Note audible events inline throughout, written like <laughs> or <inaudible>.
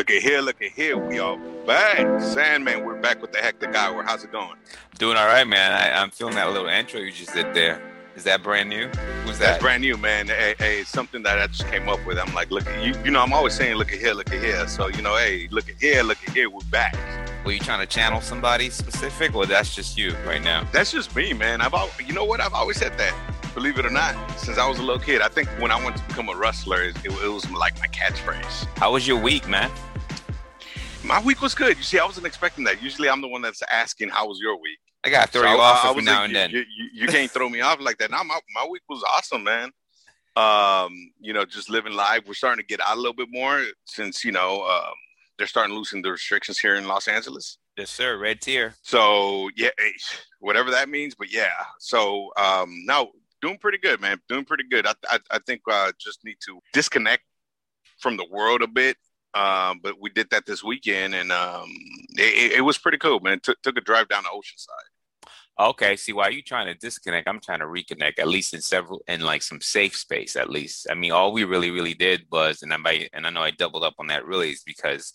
Look at here, look at here. We are back. Sandman, we're back with the hectic hour. How's it going? Doing all right, man. I, I'm feeling that little intro you just did there. Is that brand new? Who's that? That's brand new, man. Hey, hey, something that I just came up with. I'm like, look at you. You know, I'm always saying, look at here, look at here. So you know, hey, look at here, look at here. We're back. Were you trying to channel somebody specific, or that's just you right now? That's just me, man. I've, al- you know what? I've always said that. Believe it or not, since I was a little kid, I think when I went to become a wrestler, it, it was like my catchphrase. How was your week, man? My week was good. You see, I wasn't expecting that. Usually, I'm the one that's asking, "How was your week?" I gotta throw So you I- off I every now like, and you- then. You, you, you can't throw me off like that. Now my, my week was awesome, man. Um, you know, just living life. We're starting to get out a little bit more since you know um, they're starting to loosen the restrictions here in Los Angeles. yes, sir. Red tier. So yeah, eh, whatever that means. But yeah, so um, no, doing pretty good, man. Doing pretty good. I I, I think uh, just need to disconnect from the world a bit. Um, but we did that this weekend, and um, it, it- it was pretty cool, man. Took took a drive down to Oceanside. Okay. See, why you trying to disconnect? I'm trying to reconnect, at least in several, in like some safe space, at least. I mean, all we really, really did was, and I might, and I know I doubled up on that really is because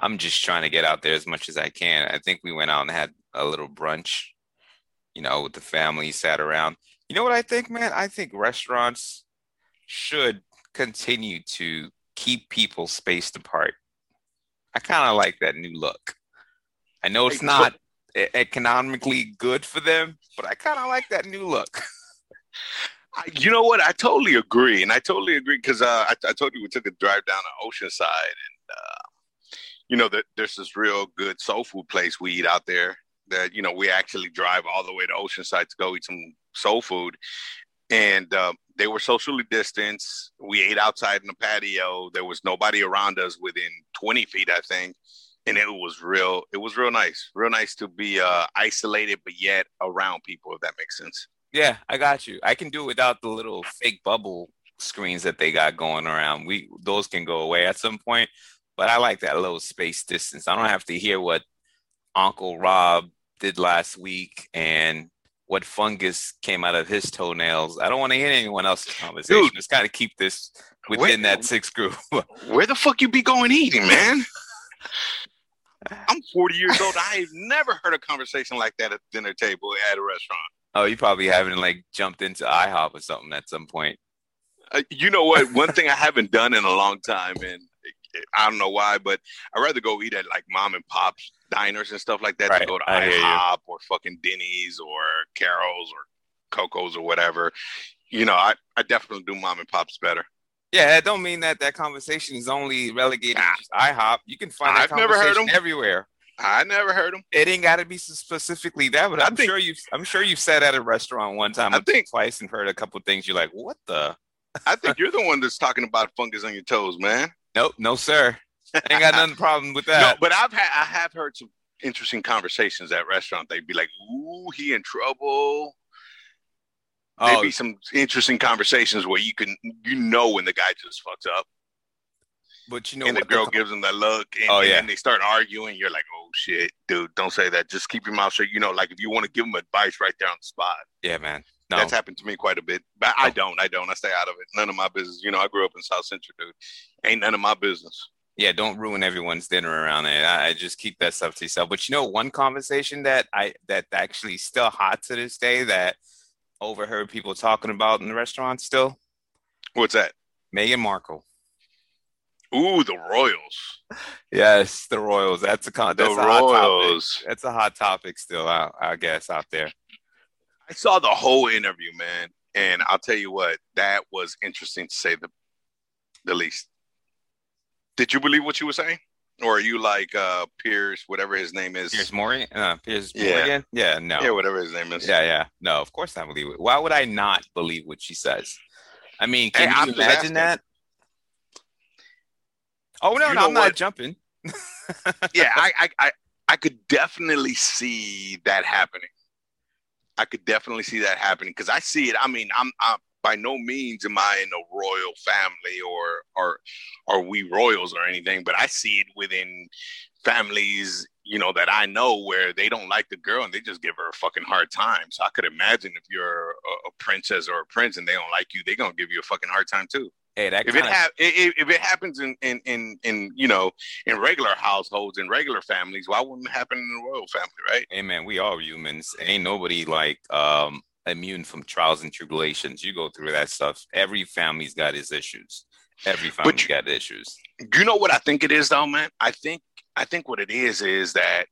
I'm just trying to get out there as much as I can. I think we went out and had a little brunch, you know, with the family, sat around. You know what I think, man? I think restaurants should continue to keep people spaced apart. I kind of like that new look. I know it's not economically good for them, but I kind of like that new look. <laughs> You know what? I totally agree, and I totally agree because uh, I, I told you we took a drive down to Oceanside, and uh, you know that there's this real good soul food place we eat out there. That you know we actually drive all the way to Oceanside to go eat some soul food, and uh, they were socially distanced. We ate outside in the patio. There was nobody around us within 20 feet, I think, and it was real. It was real nice, real nice to be uh, isolated but yet around people. If that makes sense. Yeah, I got you. I can do it without the little fake bubble screens that they got going around. We those can go away at some point, but I like that little space distance. I don't have to hear what Uncle Rob did last week and what fungus came out of his toenails. I don't want to hear anyone else's conversation. Dude. Just kind of keep this within Wait, that six group. <laughs> Where the fuck you be going eating, man? <laughs> I'm 40 years old. I've never heard a conversation like that at the dinner table at a restaurant. oh, you probably haven't like jumped into IHOP or something at some point. Uh, you know what? One thing I haven't done in a long time, and I don't know why, but I'd rather go eat at like mom and pop's diners and stuff like that Right, to go to I. IHOP or fucking Denny's or Carrows or Coco's or whatever. You know, I, I definitely do mom and pop's better. Yeah, that don't mean that that conversation is only relegated to just IHOP. You can find that I've never heard conversation everywhere. I never heard them. It ain't got to be specifically that, but I I'm think- sure you've I'm sure you've sat at a restaurant one time I think- twice and heard a couple things. You're like, what the? I think <laughs> you're the one that's talking about fungus on your toes, man. Nope, no sir. Ain't got nothing problem with No, that. but I've had I have heard some interesting conversations at restaurant. They'd be like, "Ooh, he in trouble." There'd oh, be some interesting conversations where you can you know when the guy just fucks up, but you know and the girl gives him that look, and, Oh, and yeah. then they start arguing. You're like, "Oh shit, dude, don't say that. Just keep your mouth shut." You know, like if you want to give them advice right there on the spot. yeah, man. No, That's happened to me quite a bit, but I Oh. don't. I don't. I stay out of it. None of my business. You know, I grew up in South Central, dude. Ain't none of my business. Yeah, don't ruin everyone's dinner around it. I, I just keep that stuff to yourself. But you know, one conversation that I that actually still hot to this day that overheard people talking about in the restaurant still. What's that? Meghan Markle. Ooh, the Royals. Yes, the Royals. That's a con. The That's a hot topic. Royals. That's a hot topic still. I, I guess out there. I saw the whole interview, man, and I'll tell you what, that was interesting to say the the least. Did you believe what you were saying, or are you like uh Pierce, whatever his name is? Piers Morgan. Uh, Piers Yeah. Morgan. Yeah. No. Yeah, whatever his name is. Yeah. Yeah. No. Of course I believe it. Why would I not believe what she says? I mean, Hey, can I'm you imagine that? Oh no, You no, I'm not jumping. <laughs> yeah, I, I, I, I could definitely see that happening. I could definitely see that happening because I see it. I mean, I'm, I'm by no means am I in a royal family or or are we royals or anything, but I see it within families, you know, that I know where they don't like the girl and they just give her a fucking hard time. So I could imagine if you're a, a princess or a prince and they don't like you, they're gonna give you a fucking hard time too. Hey, that if it, ha- if, if it happens in, in in in you know in regular households in regular families, why wouldn't it happen in the royal family, right? Hey man, we all humans. Ain't nobody like um immune from trials and tribulations. You go through that stuff. Every family's got its issues. Every family's you, got issues. You know what I think it is though, man? I think I think what it is is that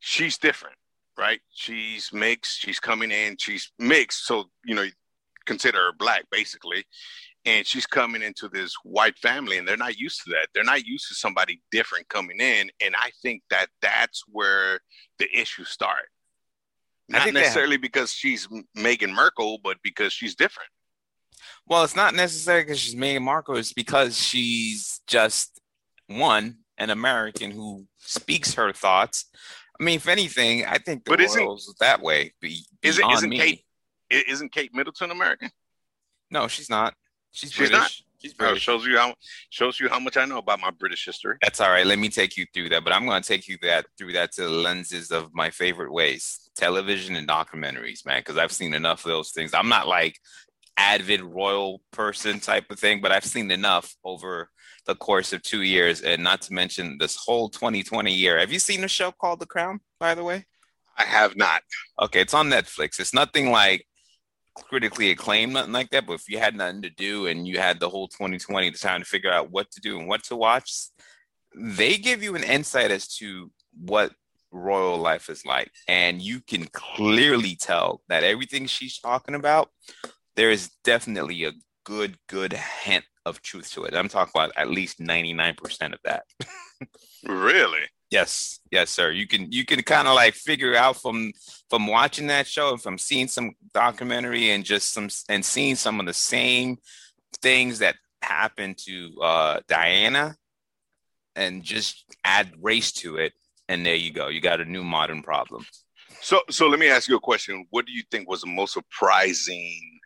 she's different, right? She's mixed, she's coming in, she's mixed, so you know, consider her black basically and she's coming into this white family and they're not used to that they're not used to somebody different coming in and i think that that's where the issues start not necessarily because she's meghan markle but because she's different. Well it's not necessarily because she's meghan markle it's because she's just one an american who speaks her thoughts. I mean if anything i think the but royals that way be, isn't, isn't kate isn't kate middleton american? No she's not. She's, She's British. Not? She's British. Oh, shows you how shows you how much I know about my British history. That's all right. Let me take you through that, but I'm going to take you that through that to the lenses of my favorite ways: television and documentaries, man. Because I've seen enough of those things. I'm not like avid royal person type of thing, but I've seen enough over the course of two years, and not to mention this whole 2020 year. Have you seen a show called The Crown? By the way, I have not. Okay, it's on Netflix. It's nothing like critically acclaimed, nothing like that. But if you had nothing to do and you had the whole 2020 the time to figure out what to do and what to watch, they give you an insight as to what royal life is like. And you can clearly tell that everything she's talking about, there is definitely a good, good hint of truth to it. I'm talking about at least 99% of that. <laughs> really? Yes, yes, sir. You can you can kind of like figure out from from watching that show and from seeing some documentary and just some and seeing some of the same things that happened to uh, Diana, and just add race to it, and there you go. You got a new modern problem. So, so let me ask you a question. What do you think was the most surprising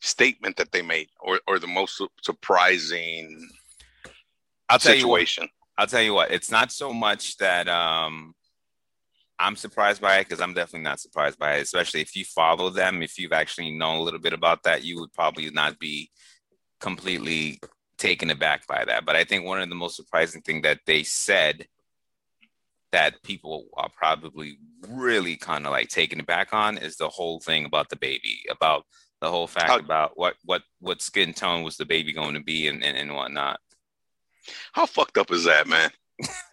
statement that they made, or or the most surprising I'll situation? I'll tell you what, it's not so much that um, I'm surprised by it because I'm definitely not surprised by it, especially if you follow them. If you've actually known a little bit about that, you would probably not be completely taken aback by that. But I think one of the most surprising thing that they said that people are probably really kind of like taken aback on is the whole thing about the baby, about the whole fact How, about what what what skin tone was the baby going to be and, and, and whatnot. How fucked up is that, man?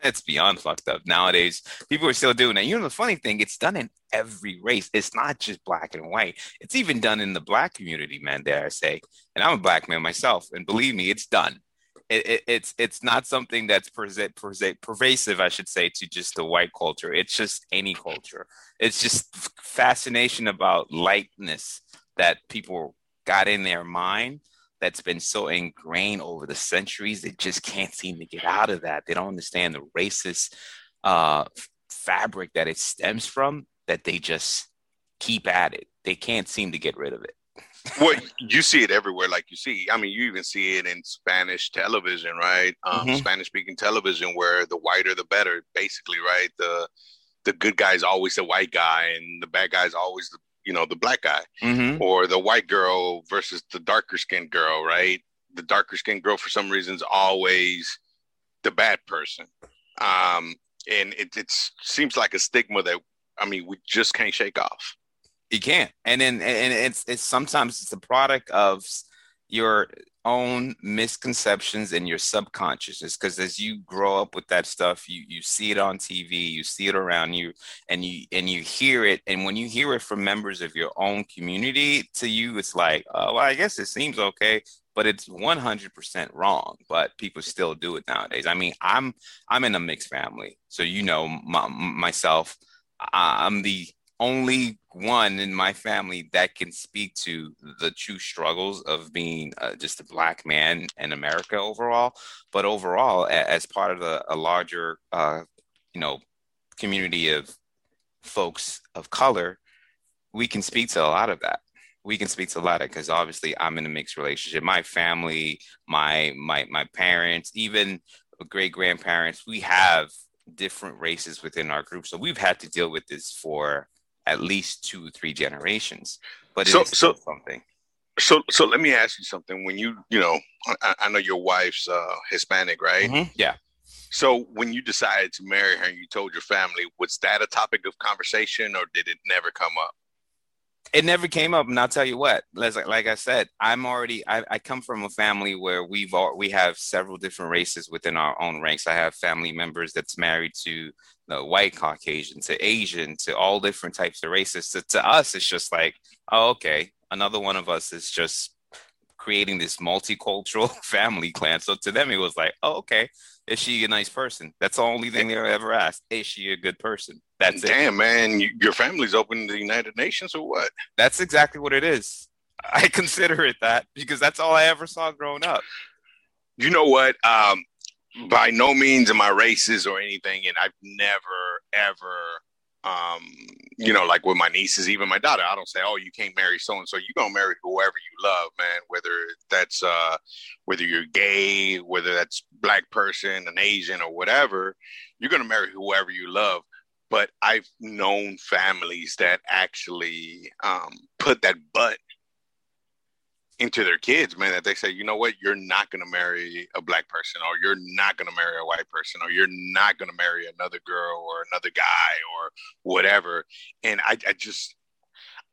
it's beyond fucked up. Nowadays, people are still doing that. You know, the funny thing, it's done in every race. It's not just black and white. It's even done in the black community, man, dare I say. And I'm a black man myself. And believe me, it's done. It, it, it's it's not something that's pervasive, I should say, to just the white culture. It's just any culture. It's just fascination about lightness that people got in their mind that's been so ingrained over the centuries. They just can't seem to get out of that. They don't understand the racist uh, fabric that it stems from, that they just keep at it. They can't seem to get rid of it. <laughs> well, you see it everywhere, like you see. I mean, you even see it in Spanish television, right? Um, mm-hmm. Spanish speaking television, where the whiter the better, basically, right? The the good guy is always the white guy, and the bad guy is always the you know the black guy mm-hmm. or the white girl versus the darker skinned girl right? The darker skinned girl for some reason is always the bad person. Um and it it's, seems like a stigma that i mean we just can't shake off. You can't. And then and it's it's sometimes it's a product of your own misconceptions in your subconsciousness because as you grow up with that stuff you you see it on TV you see it around you and you and you hear it and when you hear it from members of your own community to you it's like oh well, I guess it seems okay but it's 100% wrong but people still do it nowadays. I mean I'm I'm in a mixed family so you know my, myself I'm the only one in my family that can speak to the true struggles of being uh, just a black man in America overall. But overall, as part of a, a larger, uh, you know, community of folks of color, we can speak to a lot of that. We can speak to a lot of because obviously I'm in a mixed relationship. My family, my my my parents, even great grandparents, we have different races within our group. So we've had to deal with this for at least two, three generations. But so, so something. So, so let me ask you something. When you, you know, I, I know your wife's uh, Hispanic, right? Mhm. Yeah. So, when you decided to marry her and you told your family, was that a topic of conversation, or did it never come up? It never came up and i'll tell you what like, like i said i'm already I, I come from a family where we've all, we have several different races within our own ranks. I have family members that's married to the white caucasian to asian to all different types of races. So to us it's just like oh okay another one of us is just creating this multicultural <laughs> family clan so to them it was like oh okay is she a nice person that's the only thing they ever asked is she a good person that's it Damn, man, you, your family's open to the United Nations or what? That's exactly what it is. I <laughs> consider it that because that's all I ever saw growing up. You know what? Um, by no means am I racist or anything, and I've never ever, um, you know, like with my nieces, even my daughter, I don't say, "Oh, you can't marry so and so." You gonna marry whoever you love, man. Whether that's uh, whether you're gay, whether that's black person, an Asian, or whatever, you're gonna marry whoever you love. But I've known families that actually um, put that butt into their kids, man, that they say, you know what, you're not going to marry a black person, or you're not going to marry a white person, or you're not going to marry another girl or another guy or whatever. And I, I just,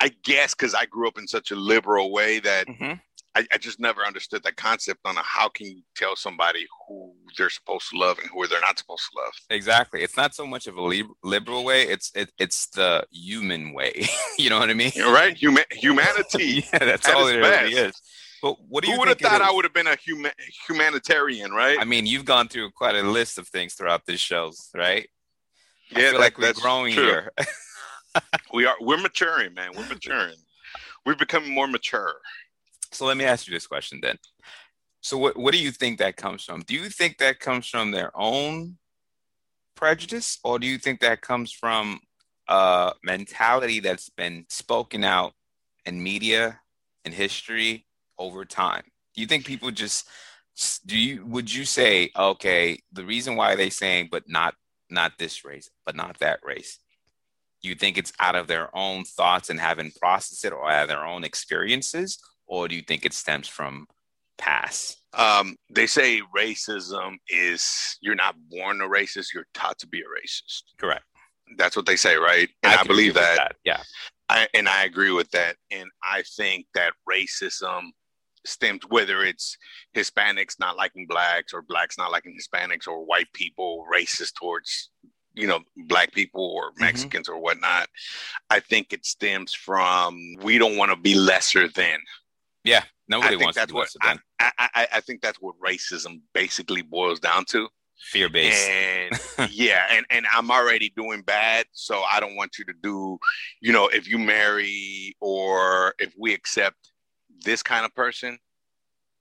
I guess because I grew up in such a liberal way that Mhm. I, I just never understood that concept on how can you tell somebody who they're supposed to love and who they're not supposed to love. Exactly. It's not so much of a lib- liberal way. It's it, it's the human way. <laughs> you know what I mean? You're right. Huma- humanity. <laughs> yeah, that's all it really is. But what do you Who would have thought I would have been a huma- humanitarian, right? I mean, you've gone through quite a list of things throughout this shows, right? I yeah, feel that- like we're growing true. here. <laughs> We are. We're maturing, man. We're maturing. We're becoming more mature. So let me ask you this question then. So what what do you think that comes from? Do you think that comes from their own prejudice or do you think that comes from a mentality that's been spoken out in media and history over time? Do you think people just do you would you say okay, the reason why they saying but not not this race, but not that race? You think it's out of their own thoughts and having processed it or out of their own experiences? Or do you think it stems from past? Um, they say racism is you're not born a racist; you're taught to be a racist. Correct. That's what they say, right? And I, can believe with that. Yeah. I, and I agree with that. And I think that racism stems whether it's Hispanics not liking blacks or blacks not liking Hispanics or white people racist towards you know black people or Mexicans or whatnot. I think it stems from we don't want to be lesser than. Yeah. Nobody I wants to that's be what I, I, I think that's what racism basically boils down to. fear based. And <laughs> yeah, and, and I'm already doing bad, so I don't want you to do, you know, if you marry or if we accept this kind of person,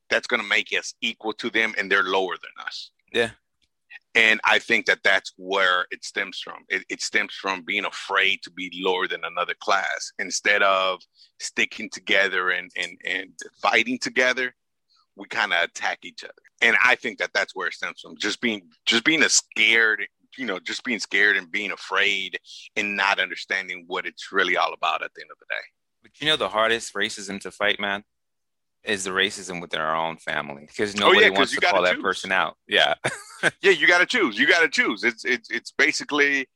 that's going to make us equal to them and they're lower than us. Yeah. And I think that that's where it stems from. It, it stems from being afraid to be lower than another class instead of sticking together and, and, and fighting together. We kind of attack each other, and I think that that's where it stems from. Just being, just being a scared, you know, just being scared and being afraid and not understanding what it's really all about at the end of the day. But you know the hardest racism to fight, man, is the racism within our own family because nobody Oh, 'cause wants to call gotta that person out. Yeah. <laughs> yeah, you got to choose. You got to choose. It's it's it's basically,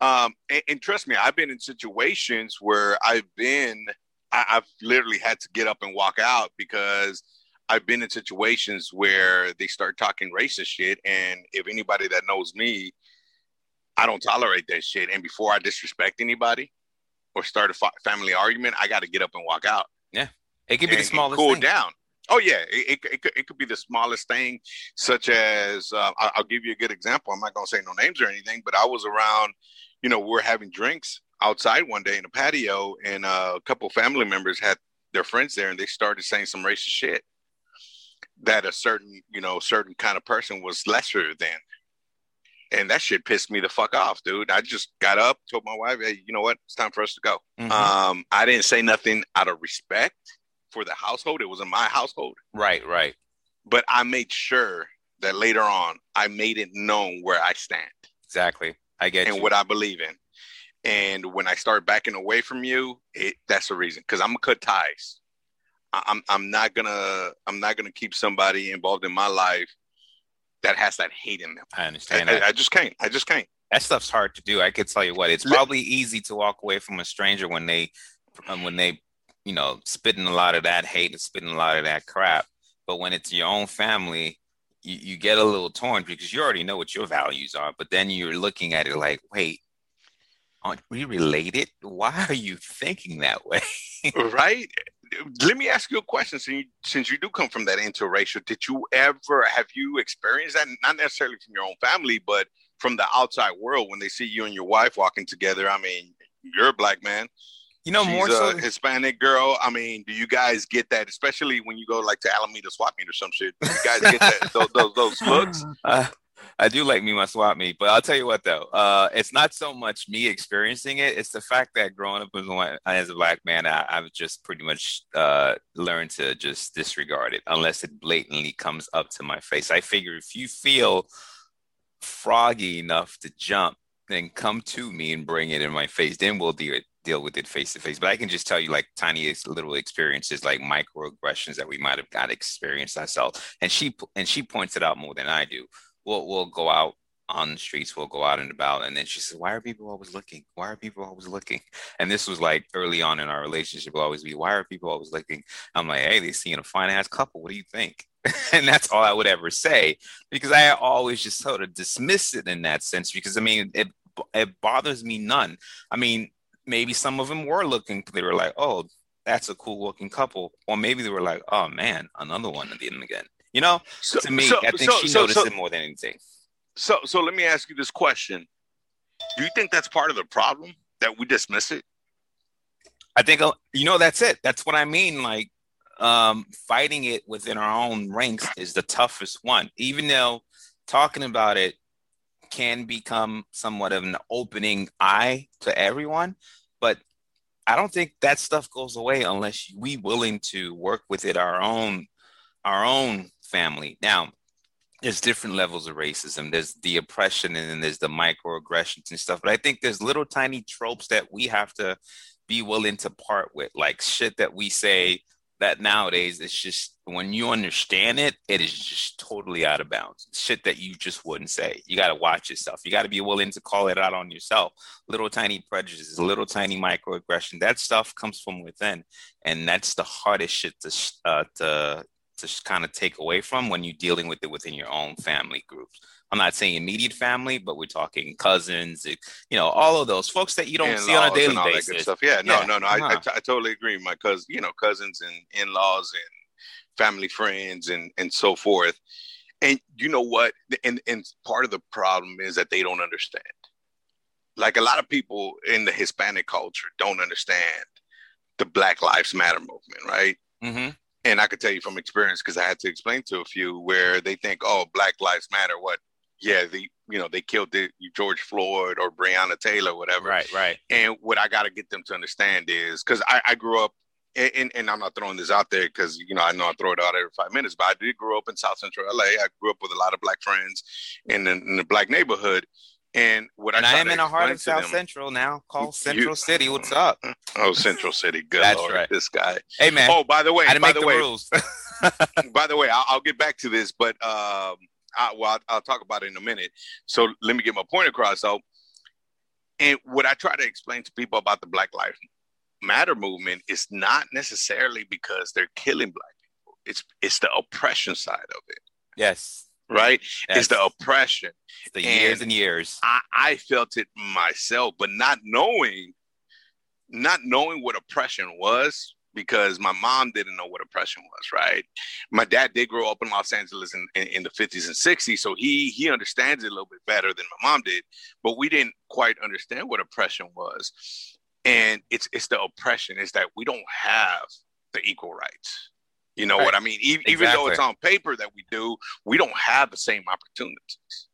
um, and, and trust me, I've been in situations where I've been, I, I've literally had to get up and walk out because I've been in situations where they start talking racist shit, and if anybody that knows me, I don't tolerate that shit. And before I disrespect anybody or start a fa- family argument, I got to get up and walk out It could be the smallest cool thing. down. Oh yeah, it, it, it, could, it could be the smallest thing, such as uh, I- I'll give you a good example. I'm not gonna say no names or anything, but I was around, you know, we we're having drinks outside one day in a patio, and uh, a couple family members had their friends there, and they started saying some racist shit that a certain, you know, certain kind of person was lesser than. And that shit pissed me the fuck off, dude. I just got up, told my wife, "Hey, you know what? It's time for us to go." Mhm. Um, I didn't say nothing out of respect for the household. It was in my household, right, right. but I made sure that later on I made it known where I stand Exactly. I get and you. what I believe in. And when I start backing away from you, it, that's the reason. Because I'm gonna cut ties. I'm I'm not gonna I'm not gonna keep somebody involved in my life that has that hate in them. I understand. I, I, I just can't. I just can't. That stuff's hard to do. I could tell you what. It's probably easy to walk away from a stranger when they um, when they you know spitting a lot of that hate and spitting a lot of that crap. But when it's your own family, you, you get a little torn because you already know what your values are. But then you're looking at it like, wait, aren't we related? Why are you thinking that way? <laughs> right? Let me ask you a question. Since you, since you do come from that interracial, did you ever have you experienced that? Not necessarily from your own family, but from the outside world when they see you and your wife walking together. I mean, you're a black man. You know, She's more so. Hispanic girl. I mean, do you guys get that? Especially when you go like to Alameda swap meet or some shit. Do you guys get that those, those, those <laughs> looks? Uh, I do like me my swap meet, but I'll tell you what though, uh, it's not so much me experiencing it; it's the fact that growing up as, one, as a black man, I, have just pretty much uh, learned to just disregard it unless it blatantly comes up to my face. I figure if you feel froggy enough to jump, then come to me and bring it in my face. Then we'll deal it deal with it face to face. But I can just tell you like tiny little experiences, like microaggressions that we might have got experienced ourselves. And she and she points it out more than I do. We'll we'll go out on the streets, we'll go out and about, and then she says, "Why are people always looking? Why are people always looking?" And this was like early on in our relationship. Will always be, "Why are people always looking?" I'm like, "Hey, they're seeing a fine ass couple. What do you think?" <laughs> and that's all I would ever say because I always just sort of dismiss it in that sense because I mean it it bothers me none. I mean, maybe some of them were looking, they were like, oh, that's a cool looking couple. Or maybe they were like, oh man, another one again again. You know, so, to me, so, I think so, she noticed it more than anything. So, so let me ask you this question: Do you think that's part of the problem that we dismiss it? I think uh, you know that's it. That's what I mean. Like um, fighting it within our own ranks is the toughest one. Even though talking about it can become somewhat of an opening eye to everyone, but I don't think that stuff goes away unless we willing to work with it our own our own family. Now, there's different levels of racism. There's the oppression and then there's the microaggressions and stuff. But I think there's little tiny tropes that we have to be willing to part with, like shit that we say that nowadays it's just when you understand it, it is just totally out of bounds. Shit that you just wouldn't say. You got to watch yourself. You got to be willing to call it out on yourself. Little tiny prejudices, little tiny microaggression. That stuff comes from within, and that's the hardest shit to uh, to to kind of take away from when you're dealing with it within your own family groups. I'm not saying immediate family, but we're talking cousins, you know, all of those folks that you don't see on a daily basis. stuff. Yeah, no, yeah. no, no. Uh-huh. I, I, t- I totally agree. My cousin, you know, cousins and in-laws and family friends and and so forth. And you know what? And and part of the problem is that they don't understand. Like a lot of people in the Hispanic culture don't understand the Black Lives Matter movement, right? Mm-hmm. And I could tell you from experience because I had to explain to a few where they think, "Oh, Black Lives Matter." What? yeah, the you know they killed the, George Floyd or Breonna Taylor, whatever. Right, right. And what I got to get them to understand is because I, I, grew up, and, and, I'm not throwing this out there because you know I know I throw it out every five minutes, but I did grow up in South Central LA. I grew up with a lot of black friends in the, in the black neighborhood. And what and I, I am in the heart of South them, Central now, called <laughs> Central you, City. What's up? <laughs> Oh, Central City. Good That's Lord, right. this guy. Hey man. Oh, by the way, by the, the way, rules. <laughs> by the way, I'll, I'll, get back to this, but um, I, well, I'll, I'll, talk about it in a minute. So let me get my point across. So, and what I try to explain to people about the Black Lives Matter movement is not necessarily because they're killing black people. It's it's the oppression side of it. Yes. Right? It's the oppression. The years and, and years. I, I felt it myself, but not knowing, not knowing what oppression was because my mom didn't know what oppression was, right? My dad did grow up in Los Angeles in, in, in, the 50s and 60s, so he he understands it a little bit better than my mom did, but we didn't quite understand what oppression was. And it's it's the oppression is that we don't have the equal rights. You know right. what I mean? Even, exactly. even though it's on paper that we do, we don't have the same opportunities.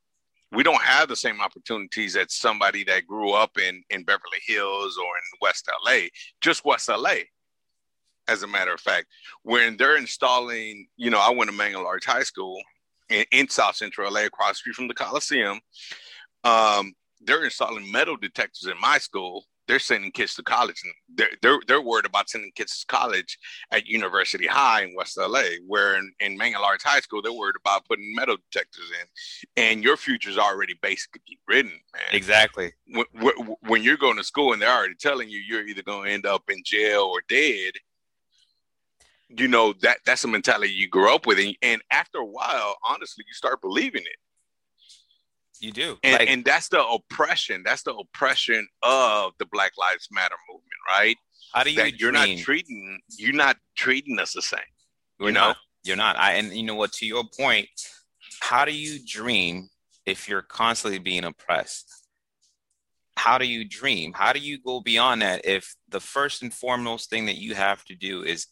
We don't have the same opportunities that somebody that grew up in in Beverly Hills or in West LA, just West LA as a matter of fact, when they're installing, you know, I went to Manual Arts High School in, in, South Central LA, across street from the Coliseum. Um, they're installing metal detectors in my school they're sending kids to college and they're, they're, they're worried about sending kids to college at University High in West LA, where in, in High School, they're worried about putting metal detectors in. And your future's already basically written, man. Exactly. When, when you're going to school and they're already telling you you're either going to end up in jail or dead, you know, that that's a mentality you grew up with. And, and after a while, honestly, you start believing it. You do. And, like, and that's the oppression. That's the oppression of the Black Lives Matter movement, right? How do you that you're not treating you're not treating us the same. You're know? Not, you're not. I and you know what, to your point, how do you dream if you're constantly being oppressed? How do you dream? How do you go beyond that if the first and foremost thing that you have to do is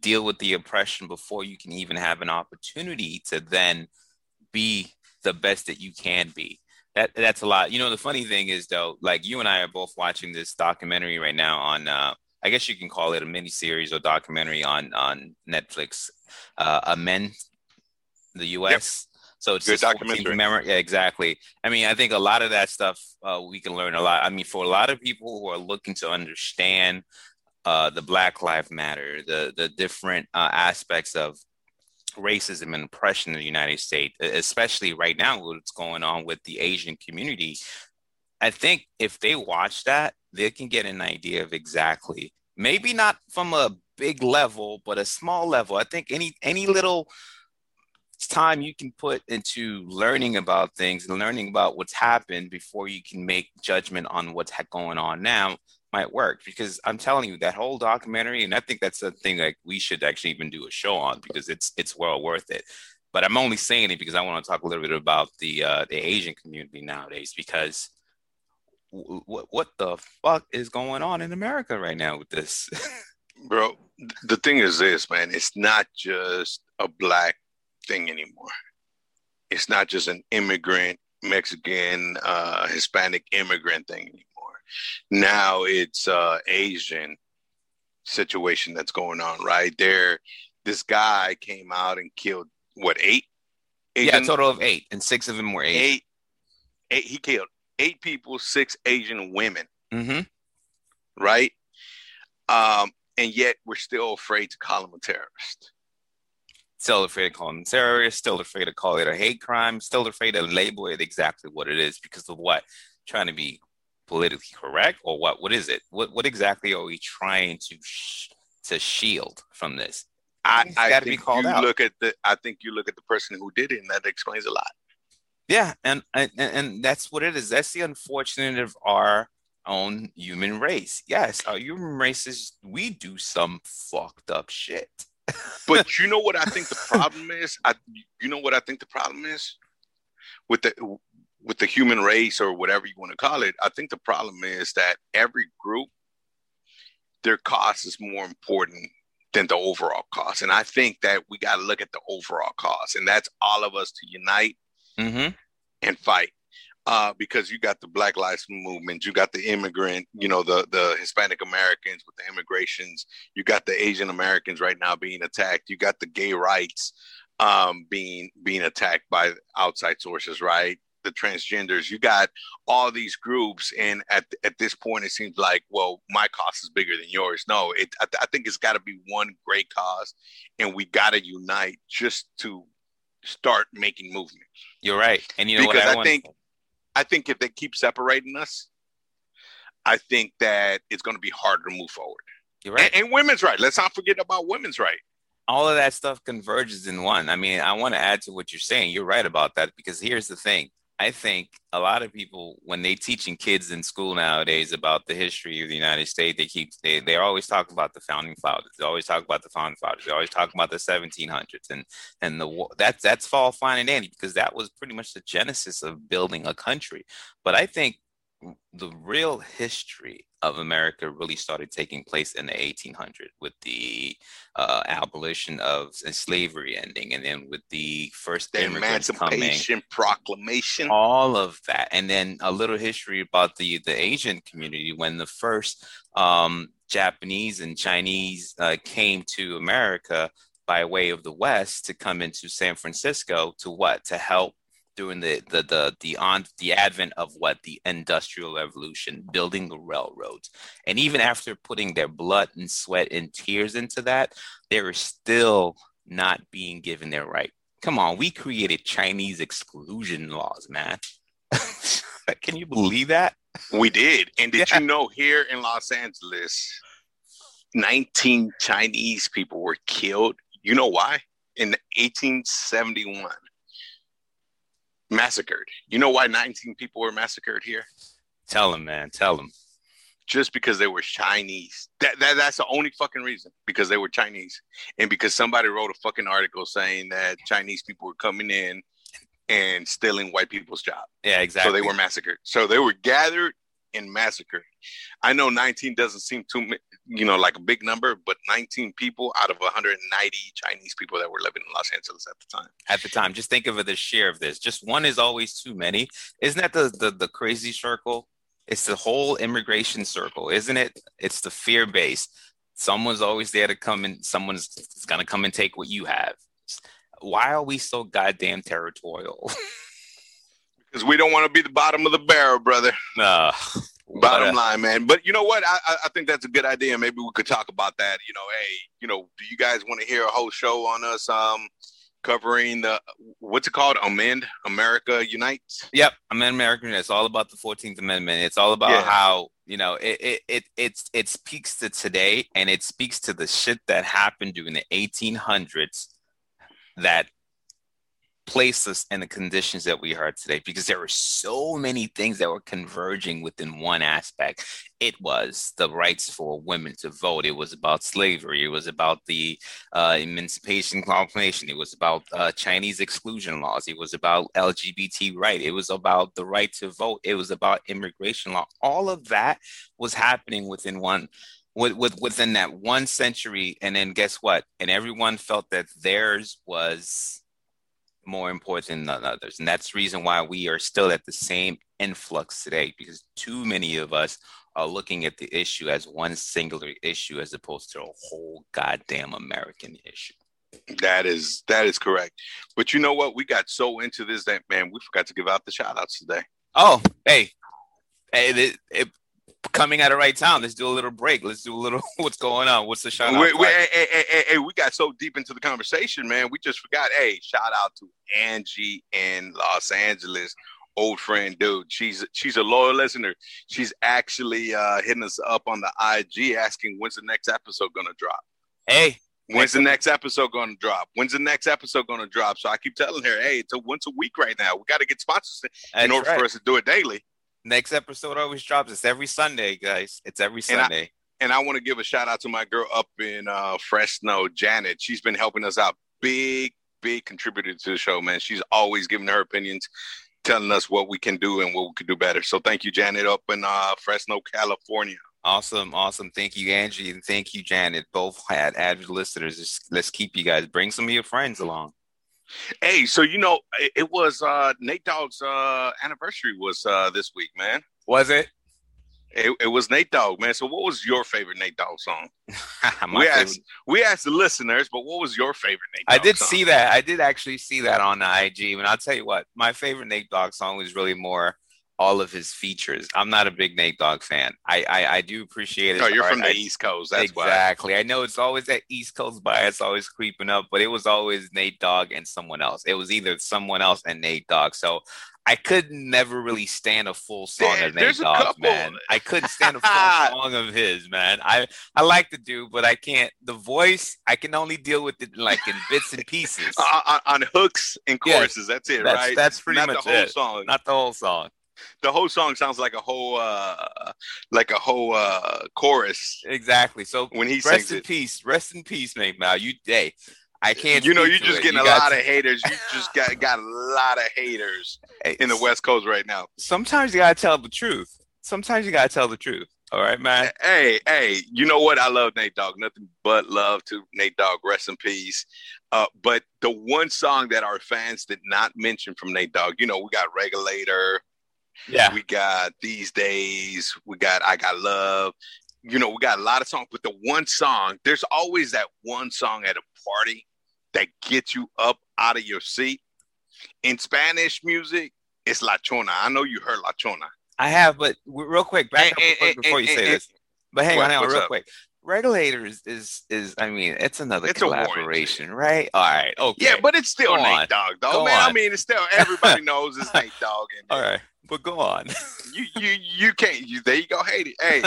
deal with the oppression before you can even have an opportunity to then be the best that you can be. That that's a lot. You know, the funny thing is though, like you and I are both watching this documentary right now on uh I guess you can call it a mini series or documentary on on Netflix, uh Amend the US. Yep. So it's good documentary. yeah, exactly. I mean, I think a lot of that stuff uh, we can learn a lot. I mean, for a lot of people who are looking to understand uh, the Black Lives Matter, the the different uh, aspects of racism and oppression in the United States, especially right now, what's going on with the Asian community. I think if they watch that, they can get an idea of exactly, maybe not from a big level, but a small level. I think any any little time you can put into learning about things and learning about what's happened before you can make judgment on what's going on now might work because I'm telling you that whole documentary, and I think that's a thing like we should actually even do a show on because it's it's well worth it. But I'm only saying it because I want to talk a little bit about the uh, the Asian community nowadays because w- w- what the fuck is going on in America right now with this? <laughs> Bro, the thing is this, man. It's not just a black thing anymore. It's not just an immigrant, Mexican, uh, Hispanic immigrant thing anymore now it's uh Asian situation that's going on right there. This guy came out and killed what eight? Asian? Yeah, total of eight, and six of them were Asian. Eight, eight. He killed eight people, six Asian women. Mm-hmm. Right. Um, and yet we're still afraid to call him a terrorist. Still afraid to call him a terrorist. Still afraid to call it a hate crime. Still afraid to label it exactly what it is because of what trying to be politically correct or what what is it? What what exactly are we trying to sh- to shield from this? I, I got to be called out. look at the i think you look at the person who did it and that explains a lot. Yeah and and, and that's what it is. That's the unfortunate of our own human race. Yes our human race is we do some fucked up shit. <laughs> But you know what i think the problem is? I you know what i think the problem is? With the with the human race or whatever you want to call it, I think the problem is that every group, their cost is more important than the overall cost. And I think that we got to look at the overall cost, and that's all of us to unite mm-hmm. and fight. Uh, because you got the Black Lives Movement, you got the immigrant, you know, the the Hispanic Americans with the immigrations, you got the Asian Americans right now being attacked, you got the gay rights um, being being attacked by outside sources, right? The transgenders. You got all these groups, and at at this point, it seems like, well, my cost is bigger than yours. No, it. I, th- I think it's got to be one great cause, and we got to unite just to start making movement. You're right, and you know because what I, I think. I think if they keep separating us, I think that it's going to be harder to move forward. You're right, and, and women's right. Let's not forget about women's right all of that stuff converges in one. I mean, I want to add to what you're saying. You're right about that because here's the thing. I think a lot of people, when they teaching kids in school nowadays about the history of the United States, they keep they they always talk about the founding fathers. They always talk about the founding fathers. They always talk about the 1700s and and the that's that's all fine and dandy because that was pretty much the genesis of building a country. But I think the real history of America really started taking place in the 1800s with the uh, abolition of slavery ending, and then with the first the Emancipation coming, Proclamation, all of that, and then a little history about the the Asian community. When the first um, Japanese and Chinese uh, came to America by way of the West to come into San Francisco to what? To help during the the the the on the advent of what the industrial revolution, building the railroads, and even after putting their blood and sweat and tears into that, they were still not being given their right. Come on, we created Chinese exclusion laws, man. <laughs> Can you believe that? We did. And did yeah. you know here in Los Angeles, 19 Chinese people were killed? You know why? In 1871 massacred. You know why 19 people were massacred here? Tell them, man. Tell them. Just because they were Chinese. That, that that's the only fucking reason. Because they were Chinese, and because somebody wrote a fucking article saying that Chinese people were coming in and stealing white people's job. Yeah, exactly. So they were massacred. So they were gathered and massacre. I know 19 doesn't seem too, you know, like a big number, but 19 people out of 190 Chinese people that were living in Los Angeles at the time. At the time, just think of the share of this. Just one is always too many. Isn't that the the, the crazy circle? It's the whole immigration circle, isn't it? It's the fear base. Someone's always there to come and someone's gonna come and take what you have. Why are we so goddamn territorial? <laughs> because we don't want to be the bottom of the barrel, brother. No. Bottom a- line, man. But you know what? I, I think that's a good idea. Maybe we could talk about that. You know, hey, you know, do you guys want to hear a whole show on us? Um, covering the what's it called? Amend America Unites. Yep, Amend America Unites. It's all about the Fourteenth Amendment. It's all about yeah. how you know it, it it it's it speaks to today and it speaks to the shit that happened during the 1800s that place us in the conditions that we are today because there were so many things that were converging within one aspect. It was the rights for women to vote. It was about slavery. It was about the uh, Emancipation Proclamation. It was about uh, Chinese exclusion laws. It was about LGBT right. It was about the right to vote. It was about immigration law. All of that was happening within one with, with, within that one century and then guess what and everyone felt that theirs was more important than others. And that's the reason why we are still at the same influx today, because too many of us are looking at the issue as one singular issue as opposed to a whole goddamn American issue. That is that is correct. But you know what? We got so into this that man, we forgot to give out the shout outs today. Oh, hey. Hey, it, it, coming at the right time. Let's do a little break. Let's do a little <laughs> what's going on. What's the shout out? Hey, hey, hey, hey, we got so deep into the conversation, man. We just forgot. Hey, shout out to Angie in Los Angeles. Old friend, dude. She's she's a loyal listener. She's actually uh, hitting us up on the IG asking when's the next episode gonna drop. Hey, When's the next episode going to drop? When's the next episode going to drop? So I keep telling her, hey, it's a once a week right now. We got to get sponsors in order right. for us to do it daily. Next episode always drops. It's every Sunday, guys. It's every Sunday. And I, I want to give a shout out to my girl up in uh, Fresno, Janet. She's been helping us out. Big, big contributor to the show, man. She's always giving her opinions, telling us what we can do and what we could do better. So thank you, Janet, up in uh, Fresno, California. Awesome, awesome. Thank you, Angie, and thank you, Janet. Both had avid listeners. Just, let's keep you guys. Bring some of your friends along. Hey, so you know, it, it was uh Nate Dogg's uh anniversary was uh this week, man. Was it? It, it was Nate Dogg, man. So, what was your favorite Nate Dogg song? <laughs> we asked we asked the listeners, but what was your favorite Nate? Dogg I did song? see that. I did actually see that on the IG, and I'll tell you what, my favorite Nate Dogg song was really more all of his features. I'm not a big Nate Dogg fan. I I, I do appreciate it. Oh, you're from the I, East Coast. That's exactly. Why. I know it's always that East Coast bias always creeping up, but it was always Nate Dogg and someone else. It was either someone else and Nate Dogg. So I could never really stand a full song there, of Nate Dogg, man. I couldn't stand a full <laughs> song of his, man. I I like to do, but I can't. The voice, I can only deal with it like in bits and pieces, <laughs> on, on, hooks and choruses. that's it, that's, right? That's pretty Not much the whole it. song. Not the whole song the whole song sounds like a whole uh like a whole uh chorus exactly so when he rest in it. peace rest in peace mate now you day I can't. You know, you're just it. getting you a lot to... of haters. You <laughs> just got got a lot of haters hey, in the West Coast right now. Sometimes you gotta tell the truth. Sometimes you gotta tell the truth. All right, man. Hey, hey, you know what? I love Nate Dogg. Nothing but love to Nate Dogg. Rest in peace. Uh, but the one song that our fans did not mention from Nate Dogg, you know, we got Regulator, yeah. We got These Days. We got I Got Love. You know, we got a lot of songs, but the one song, there's always that one song at a party that gets you up out of your seat. In Spanish music, it's La Chona. I know you heard La Chona. I have, but real quick, back And- up and- before, and- you say this. But hang What- on, hang on, real up? quick. Regulators is is I mean, it's another It's collaboration, right? All right, okay. Yeah, but it's still Go Nate on. Dogg, though, Go man. I mean, it's still everybody <laughs> knows it's Nate Dogg. And all right, but go on. you, you, you can't. You, there you go, hate it. Hey,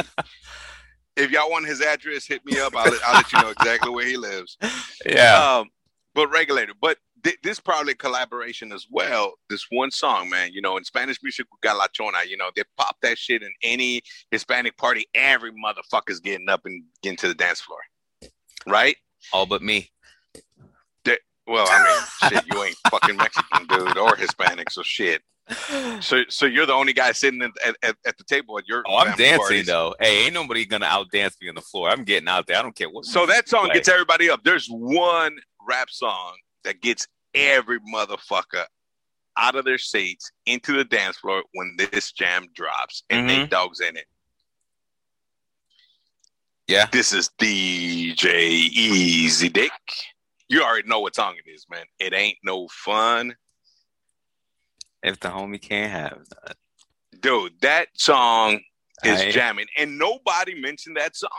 <laughs> if y'all want his address, hit me up. I'll, let- I'll let you know exactly where he lives. yeah, Um, but regulator, but th- this probably collaboration as well. This one song, man. You know, in Spanish music, we got La Chona. You know, they pop that shit in any Hispanic party. Every motherfucker's getting up and getting to the dance floor, right? all but me. Well, I mean, shit, you ain't fucking Mexican, dude, or Hispanic, so shit. So, so you're the only guy sitting at, at, at, the table at your. Oh, I'm dancing parties. though. Hey, ain't nobody gonna outdance me on the floor. I'm getting out there. I don't care what. So that song play. gets everybody up. There's one rap song that gets every motherfucker out of their seats into the dance floor when this jam drops and Mhm. Nate Dogg's in it. Yeah. This is DJ Easy Dick. You already know what song it is, man. It ain't no fun. If the homie can't have that. Dude, that song is I- jamming. And nobody mentioned that song.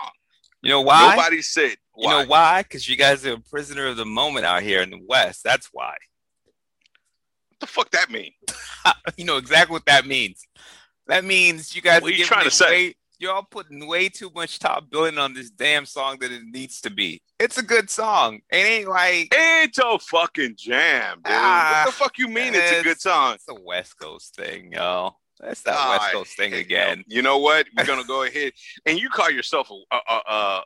You know why? Nobody said You know why? Because you guys are a prisoner of the moment out here in the West. That's why. What the fuck that mean? <laughs> you know exactly what that means. That means you guys What are you trying to say? Way- you're all putting way too much top billing on this damn song that it needs to be. It's a good song. It ain't like It's a fucking jam, dude. Ah, what the fuck you mean it's a good song? it's a West Coast thing, yo. That's that Ah, West Coast thing again. You know what? We're gonna <laughs> go ahead and you call yourself a uh, uh, uh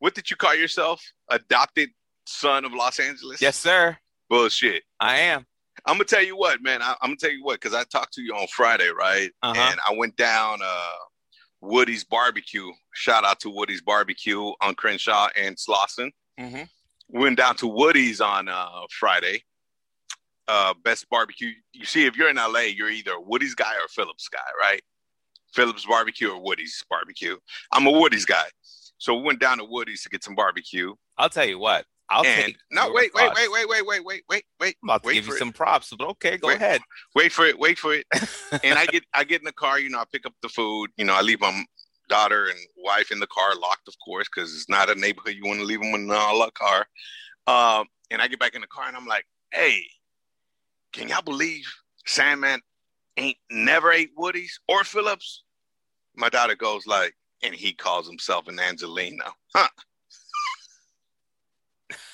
what did you call yourself? Adopted son of Los Angeles? Yes, sir. Bullshit. I am. I'm gonna tell you what, man. I, I'm gonna tell you what, because I talked to you on Friday, right? Uh-huh. And I went down uh Woody's barbecue. Shout out to Woody's barbecue on Crenshaw and Slauson. Mm-hmm. went down to Woody's on uh, Friday. Uh, best barbecue. You see, if you're in LA, you're either a Woody's guy or a Phillips guy, right? Phillips barbecue or Woody's barbecue. I'm a Woody's guy. So we went down to Woody's to get some barbecue. I'll tell you what. I'll and take no, wait, wait, wait, wait, wait, wait, wait, wait, wait, I'm about to wait give you it. some props, but okay, go Wait. ahead. wait for it, wait for it. <laughs> and I get I get in the car, you know, I pick up the food, you know, I leave my daughter and wife in the car, locked, of course, because it's not a neighborhood you want to leave them in an unlocked car. Um, and I get back in the car and I'm like, hey, can y'all believe Sandman ain't never ate Woody's or Phillips? My daughter goes like, and he calls himself an Angelino. Huh?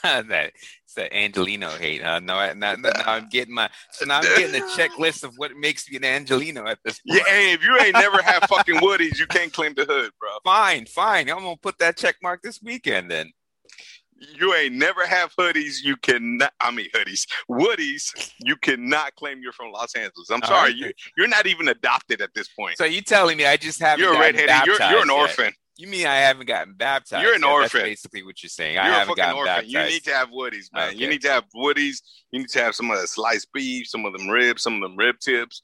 <laughs> that it's that Angelino hate. Huh? No, I- now, now I'm getting my so now I'm getting a checklist of what makes me an Angelino at this point. Yeah, hey, if you ain't never had fucking Woody's, you can't claim the hood, bro. Fine, fine. I'm gonna put that check mark this weekend then. You ain't never have hoodies. You cannot. I mean hoodies, Woodies. You cannot claim you're from Los Angeles. I'm All sorry. right. You you're not even adopted at this point. So you telling me I just haven't You're a redheaded. You're, you're an orphan. yet. You mean I haven't gotten baptized? You're an yet. orphan. That's basically what you're saying. I You're a haven't gotten orphan. baptized. You need to have Woodies, man. You need to have Woodies. You need to have some of the sliced beef, some of them ribs, some of them rib tips,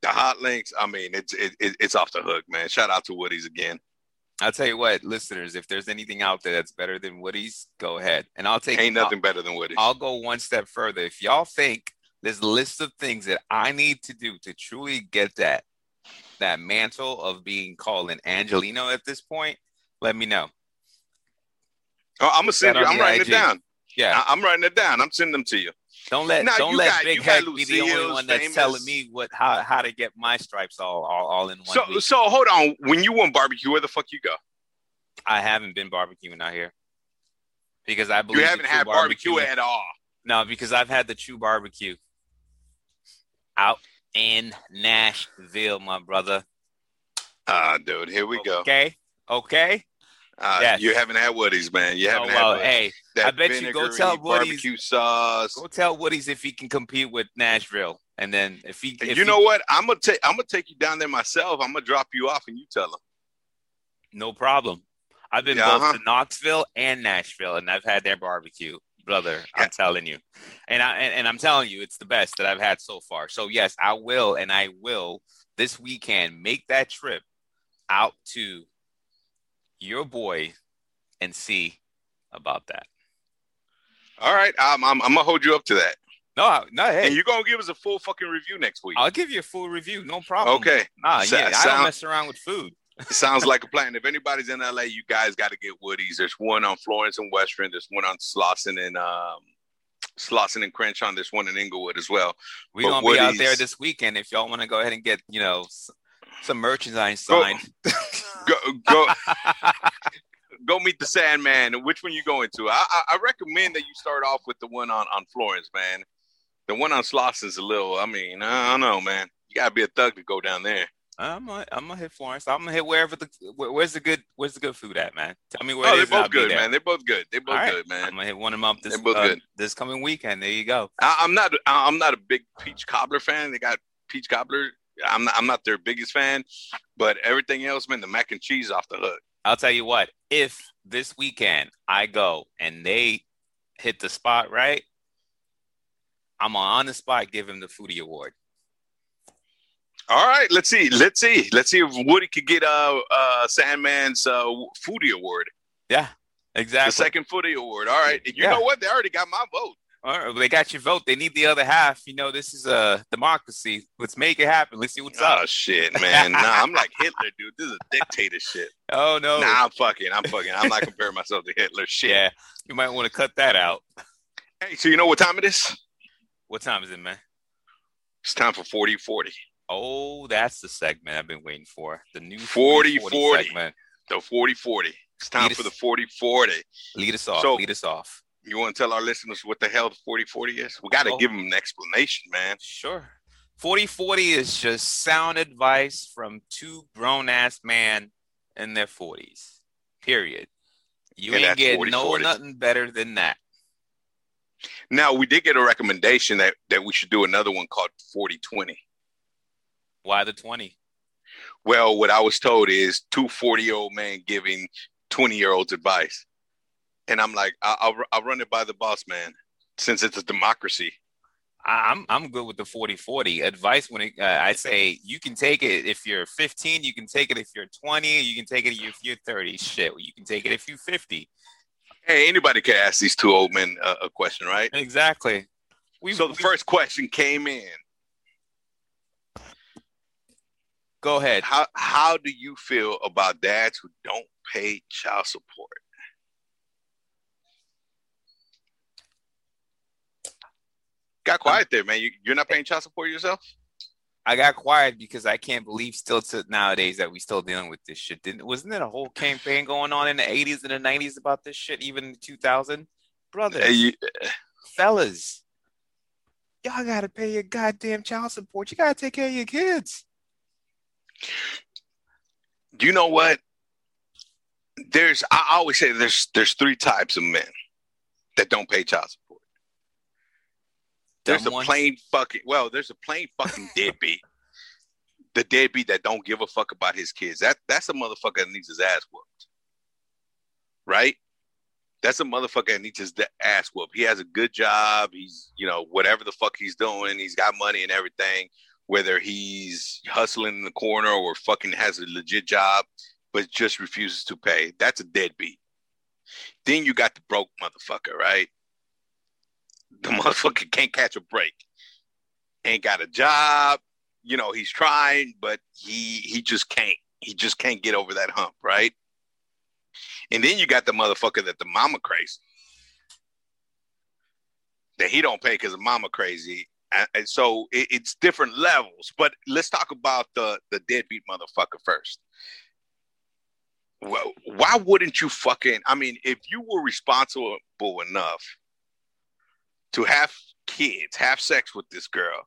the hot links. I mean, it's it, it, it's off the hook, man. Shout out to Woodies again. I'll tell you what, listeners, if there's anything out there that's better than Woody's, go ahead. And I'll take Ain't nothing better than Woodies. I'll, I'll go one step further. If y'all think there's a list of things that I need to do to truly get that that mantle of being called an Angelino at this point, let me know. oh, I'm gonna send you. I'm writing IG. it down. Yeah. I, I'm writing it down. I'm sending them to you. Don't let Nah, don't let got- Big Heck be the only one that's famous- telling me what how how to get my stripes all all, all in one So week. so hold on. When you want barbecue, where the fuck you go? I haven't been barbecuing out here because I believe You haven't had barbecue barbecue at all. No, because I've had the true barbecue out in Nashville, my brother. Ah, dude, here we go. Okay, okay. Uh, Yes. You haven't had Woody's, man. You Oh, haven't well, had hey, that I bet you go tell Woody's- barbecue sauce. go tell Woody's if he can compete with Nashville, and then if he, if you he- know what? I'm gonna take. I'm gonna take you down there myself. I'm gonna drop you off, and you tell him. no problem. I've been Yeah, both uh-huh. to Knoxville and Nashville, and I've had their barbecue, brother. Yeah. I'm telling you, and I and, and I'm telling you, it's the best that I've had so far. So yes, I will, and I will this weekend make that trip out to your boy and see about that. All right, I'm. I'm, I'm gonna hold you up to that. No, no, hey. And you're gonna give us a full fucking review next week. I'll give you a full review, no problem. Okay. Nah, Sa- yeah, I don't mess around with food. Sounds like a plan. If anybody's in LA, you guys got to get Woody's. There's one on Florence and Western. There's one on Slauson and um, Slauson and Crenshaw. There's one in Inglewood as well. We're But gonna be out there this weekend. If y'all want to go ahead and get, you know, some merchandise signed. <laughs> Go go go meet the Sandman. Which one you going to? I, I I recommend that you start off with the one on on Florence, man. The one on Slauson's a little. I mean, I don't know, man. You gotta be a thug to go down there. I'm gonna, I'm gonna hit Florence. I'm gonna hit wherever the where, where's the good where's the good food at, man. Tell me where Oh, it they're is. and I'll both good, man. They're both good. They're both right. good, man. I'm gonna hit one of them up this uh, this coming weekend. There you go. I, I'm not. I'm not a big peach cobbler fan. They got peach cobbler. I'm not. I'm not their biggest fan, but everything else, man, the mac and cheese off the hook. I'll tell you what. If this weekend I go and they hit the spot right, I'm on the spot give him the foodie award. All right, let's see. Let's see. Let's see if Woody could get uh uh Sandman's uh foodie award, Yeah, exactly. the second foodie award. All right. You Yeah. know what? They already got my vote. All right, well, they got your vote. They need the other half. You know, this is a democracy. Let's make it happen. Let's see what's Oh up. Oh shit, <laughs> man. Nah, I'm like Hitler, dude. This is a dictator shit. Oh no. Nah, I'm fucking. I'm fucking. I'm not comparing myself to Hitler. Shit. Yeah, you might want to cut that out. Hey, so you know what time it is? What time is it, man? It's time for 40 40. Oh, that's the segment I've been waiting for. The new 40, 40 40. segment. The 40 40. It's time Lead for us- the 40 40. Lead us off. So- lead us off. You want to tell our listeners what the hell the 40 40 is? We got to Oh. give them an explanation, man. Sure. 40 40 is just sound advice from two grown ass men in their 40s. Period. You And ain't 40, no 40. nothing better than that. Now, we did get a recommendation that, that we should do another one called 40 20. Why the 20? Well, what I was told is two 40 year old men giving 20 year olds advice. And I'm like, I- I'll, I'll run it by the boss man since it's a democracy. I'm I'm good with the 40 40 advice when it, uh, I say you can take it if you're 15, you can take it if you're 20, you can take it if you're 30. Shit, you can take it if you're 50. Hey, anybody can ask these two old men a, a question, right? Exactly. We So the first question came in. Go ahead. How how do you feel about dads who don't pay child support? Got um, quiet there, man. You, you're not paying child support yourself? I got quiet because I can't believe still to nowadays that we still dealing with this shit. Didn't wasn't there a whole campaign going on in the 80s and the 90s about this shit, even in 2000? Brothers, Hey, you- fellas, y'all gotta pay your goddamn child support. You gotta take care of your kids. You know what? There's I always say there's there's three types of men that don't pay child support. There's Dumb a ones. plain fucking well, there's a plain fucking <laughs> deadbeat. the deadbeat that don't give a fuck about his kids. That that's a motherfucker that needs his ass whooped. Right? That's a motherfucker that needs his ass whooped. He has a good job. He's, you know, whatever the fuck he's doing, he's got money and everything, whether he's hustling in the corner or fucking has a legit job, but just refuses to pay. That's a deadbeat. Then you got the broke motherfucker, right? The motherfucker can't catch a break. Ain't got a job. You know, he's trying, but he he just can't. He just can't get over that hump, right? And then you got the motherfucker that the mama crazy. That he don't pay because the mama crazy. And, so it, it's different levels. But let's talk about the the deadbeat motherfucker first. Well, why wouldn't you fucking? I mean, if you were responsible enough to have kids, have sex with this girl,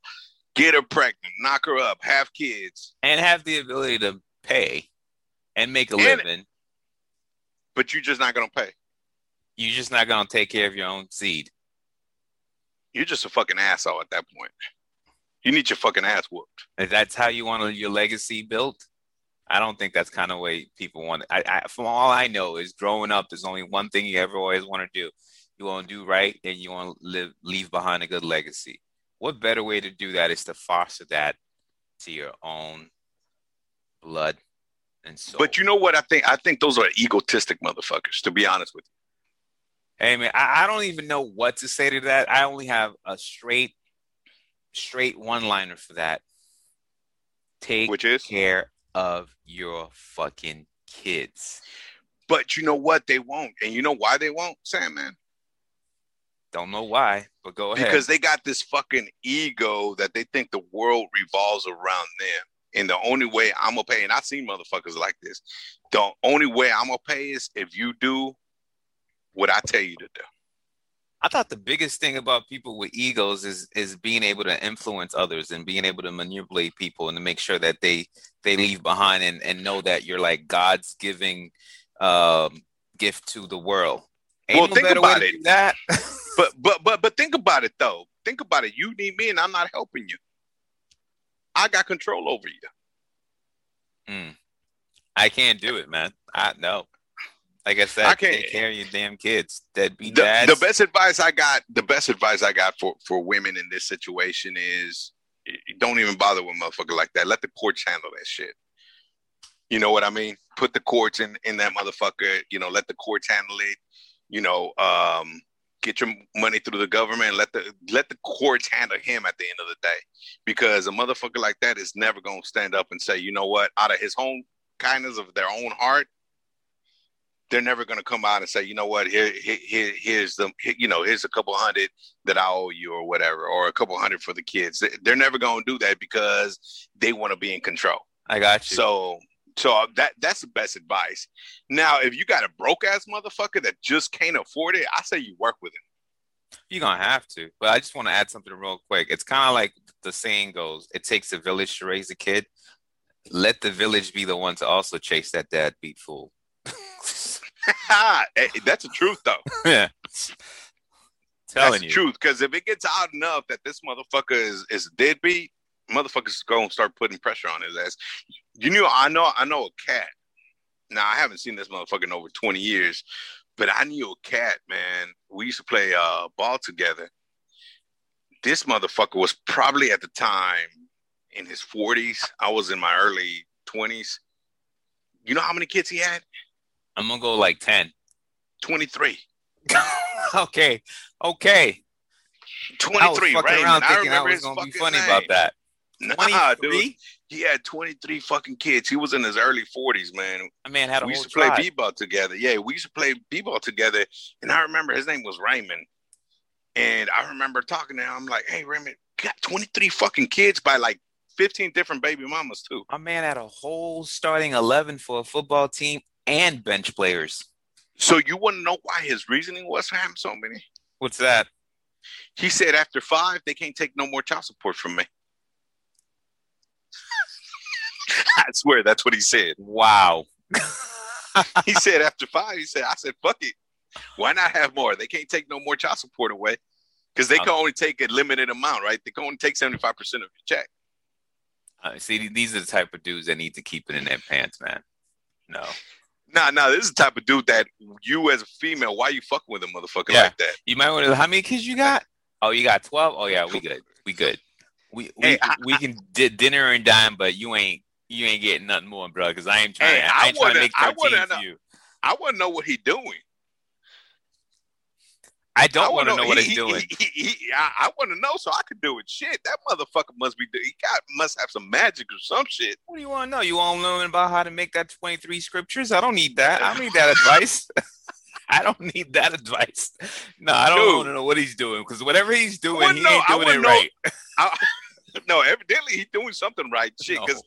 get her pregnant, knock her up, have kids, And have the ability to pay and make a And- living. but you're just not gonna pay. You're just not gonna take care of your own seed. You're just a fucking asshole at that point. You need your fucking ass whooped. If that's how you want your legacy built, I don't think that's kind of way people want. I, I, from all I know, is growing up, there's only one thing you ever always want to do. You want to do right, and you want to live, leave behind a good legacy. What better way to do that is to foster that to your own blood and soul. But you know what? I think I think those are egotistic motherfuckers. To be honest with Hey man, I, I don't even know what to say to that. I only have a straight, straight one liner for that. Take Which is? care of your fucking kids. But you know what? They won't. And you know why they won't, Sandman? Don't know why, but go ahead. Because they got this fucking ego that they think the world revolves around them. And the only way I'm gonna pay, and I've seen motherfuckers like this. The only way I'm gonna pay is if you do what I tell you to do. I thought the biggest thing about people with egos is is being able to influence others and being able to manipulate people and to make sure that they they leave behind and, and know that you're like God's giving um, gift to the world. Ain't Well, no think about it. that. <laughs> But but but but think about it though. Think about it. You need me, and I'm not helping you. I got control over you. Mm. I can't do it, man. I no. Like I said, I can't- take care of your damn kids. Deadbeat The, dads. the best advice I got, the best advice I got for for women in this situation is don't even bother with motherfucker like that. Let the courts handle that shit. You know what I mean? Put the courts in in that motherfucker. You know, let the courts handle it. You know, um, get your money through the government. Let the let the courts handle him at the end of the day, because a motherfucker like that is never gonna stand up and say, you know what, out of his own kindness of their own heart, they're never going to come out and say, you know what, here, here, here- here's the, you know, here's a couple hundred that I owe you or whatever, or a couple hundred for the kids. They- They're never going to do that because they want to be in control. I got you. So, so uh, that that's the best advice. Now, if you got a broke ass motherfucker that just can't afford it, I say you work with him. You're gonna have to. But I just want to add something real quick. It's kind of like the saying goes: "It takes a village to raise a kid." Let the village be the one to also chase that deadbeat fool. <laughs> That's the truth, though. <laughs> yeah, That's telling the you. truth. Because if it gets out enough that this motherfucker is is a deadbeat, motherfuckers going to start putting pressure on his ass. You know, I know, I know a cat. Now I haven't seen this motherfucker in over twenty years, but I knew a cat. Man, we used to play uh, ball together. This motherfucker was probably at the time in his forties. I was in my early twenties. You know how many kids he had? I'm gonna go like ten. Twenty three. <laughs> okay, okay. I was 23, fucking Raymond. around I thinking I remember was gonna be funny name. about that. Nah, dude. 23? He had 23 fucking kids. He was in his early 40s, man. My man had a we used to play tribe. b-ball together. Yeah, we used to play b-ball together. And I remember his name was Raymond. And I remember talking to him. I'm like, hey, Raymond, got 23 fucking kids by like 15 different baby mamas, too. My man had a whole starting eleven for a football team and bench players. So you want to know why his reasoning was for having so many? What's that? He said after five, they can't take no more child support from me. <laughs> I swear that's what he said. Wow. <laughs> he said after five, he said, I said, fuck it. Why not have more? They can't take no more child support away. Because they can only take a limited amount, right? They can only take 75% of your check. Uh, see, these are the type of dudes that need to keep it in their pants, man. No. Nah, nah, this is the type of dude that you as a female, why you fucking with a motherfucker Yeah. like that? You might want to. How many kids you got? Oh, you got twelve. Oh yeah, we good. We good. We we, Hey, I- we can di- dinner and dime, but you ain't you ain't getting nothing more, bro. Because I ain't trying. Hey, I I ain't trying to make I thirteen wanna for know- you. I want to know what he doing. I don't want to know what he- he's doing. He, he, I, I want to know so I could do it. Shit, that motherfucker must be. He got must have some magic or some shit. What do you want to know? You want to learn about how to make that twenty-three scriptures? I don't need that. I don't need that advice. <laughs> I don't need that advice. No, I don't want to know what he's doing because whatever he's doing, he know- ain't doing it know- right. <laughs> <laughs> No, evidently he's doing something right. Shit, No. because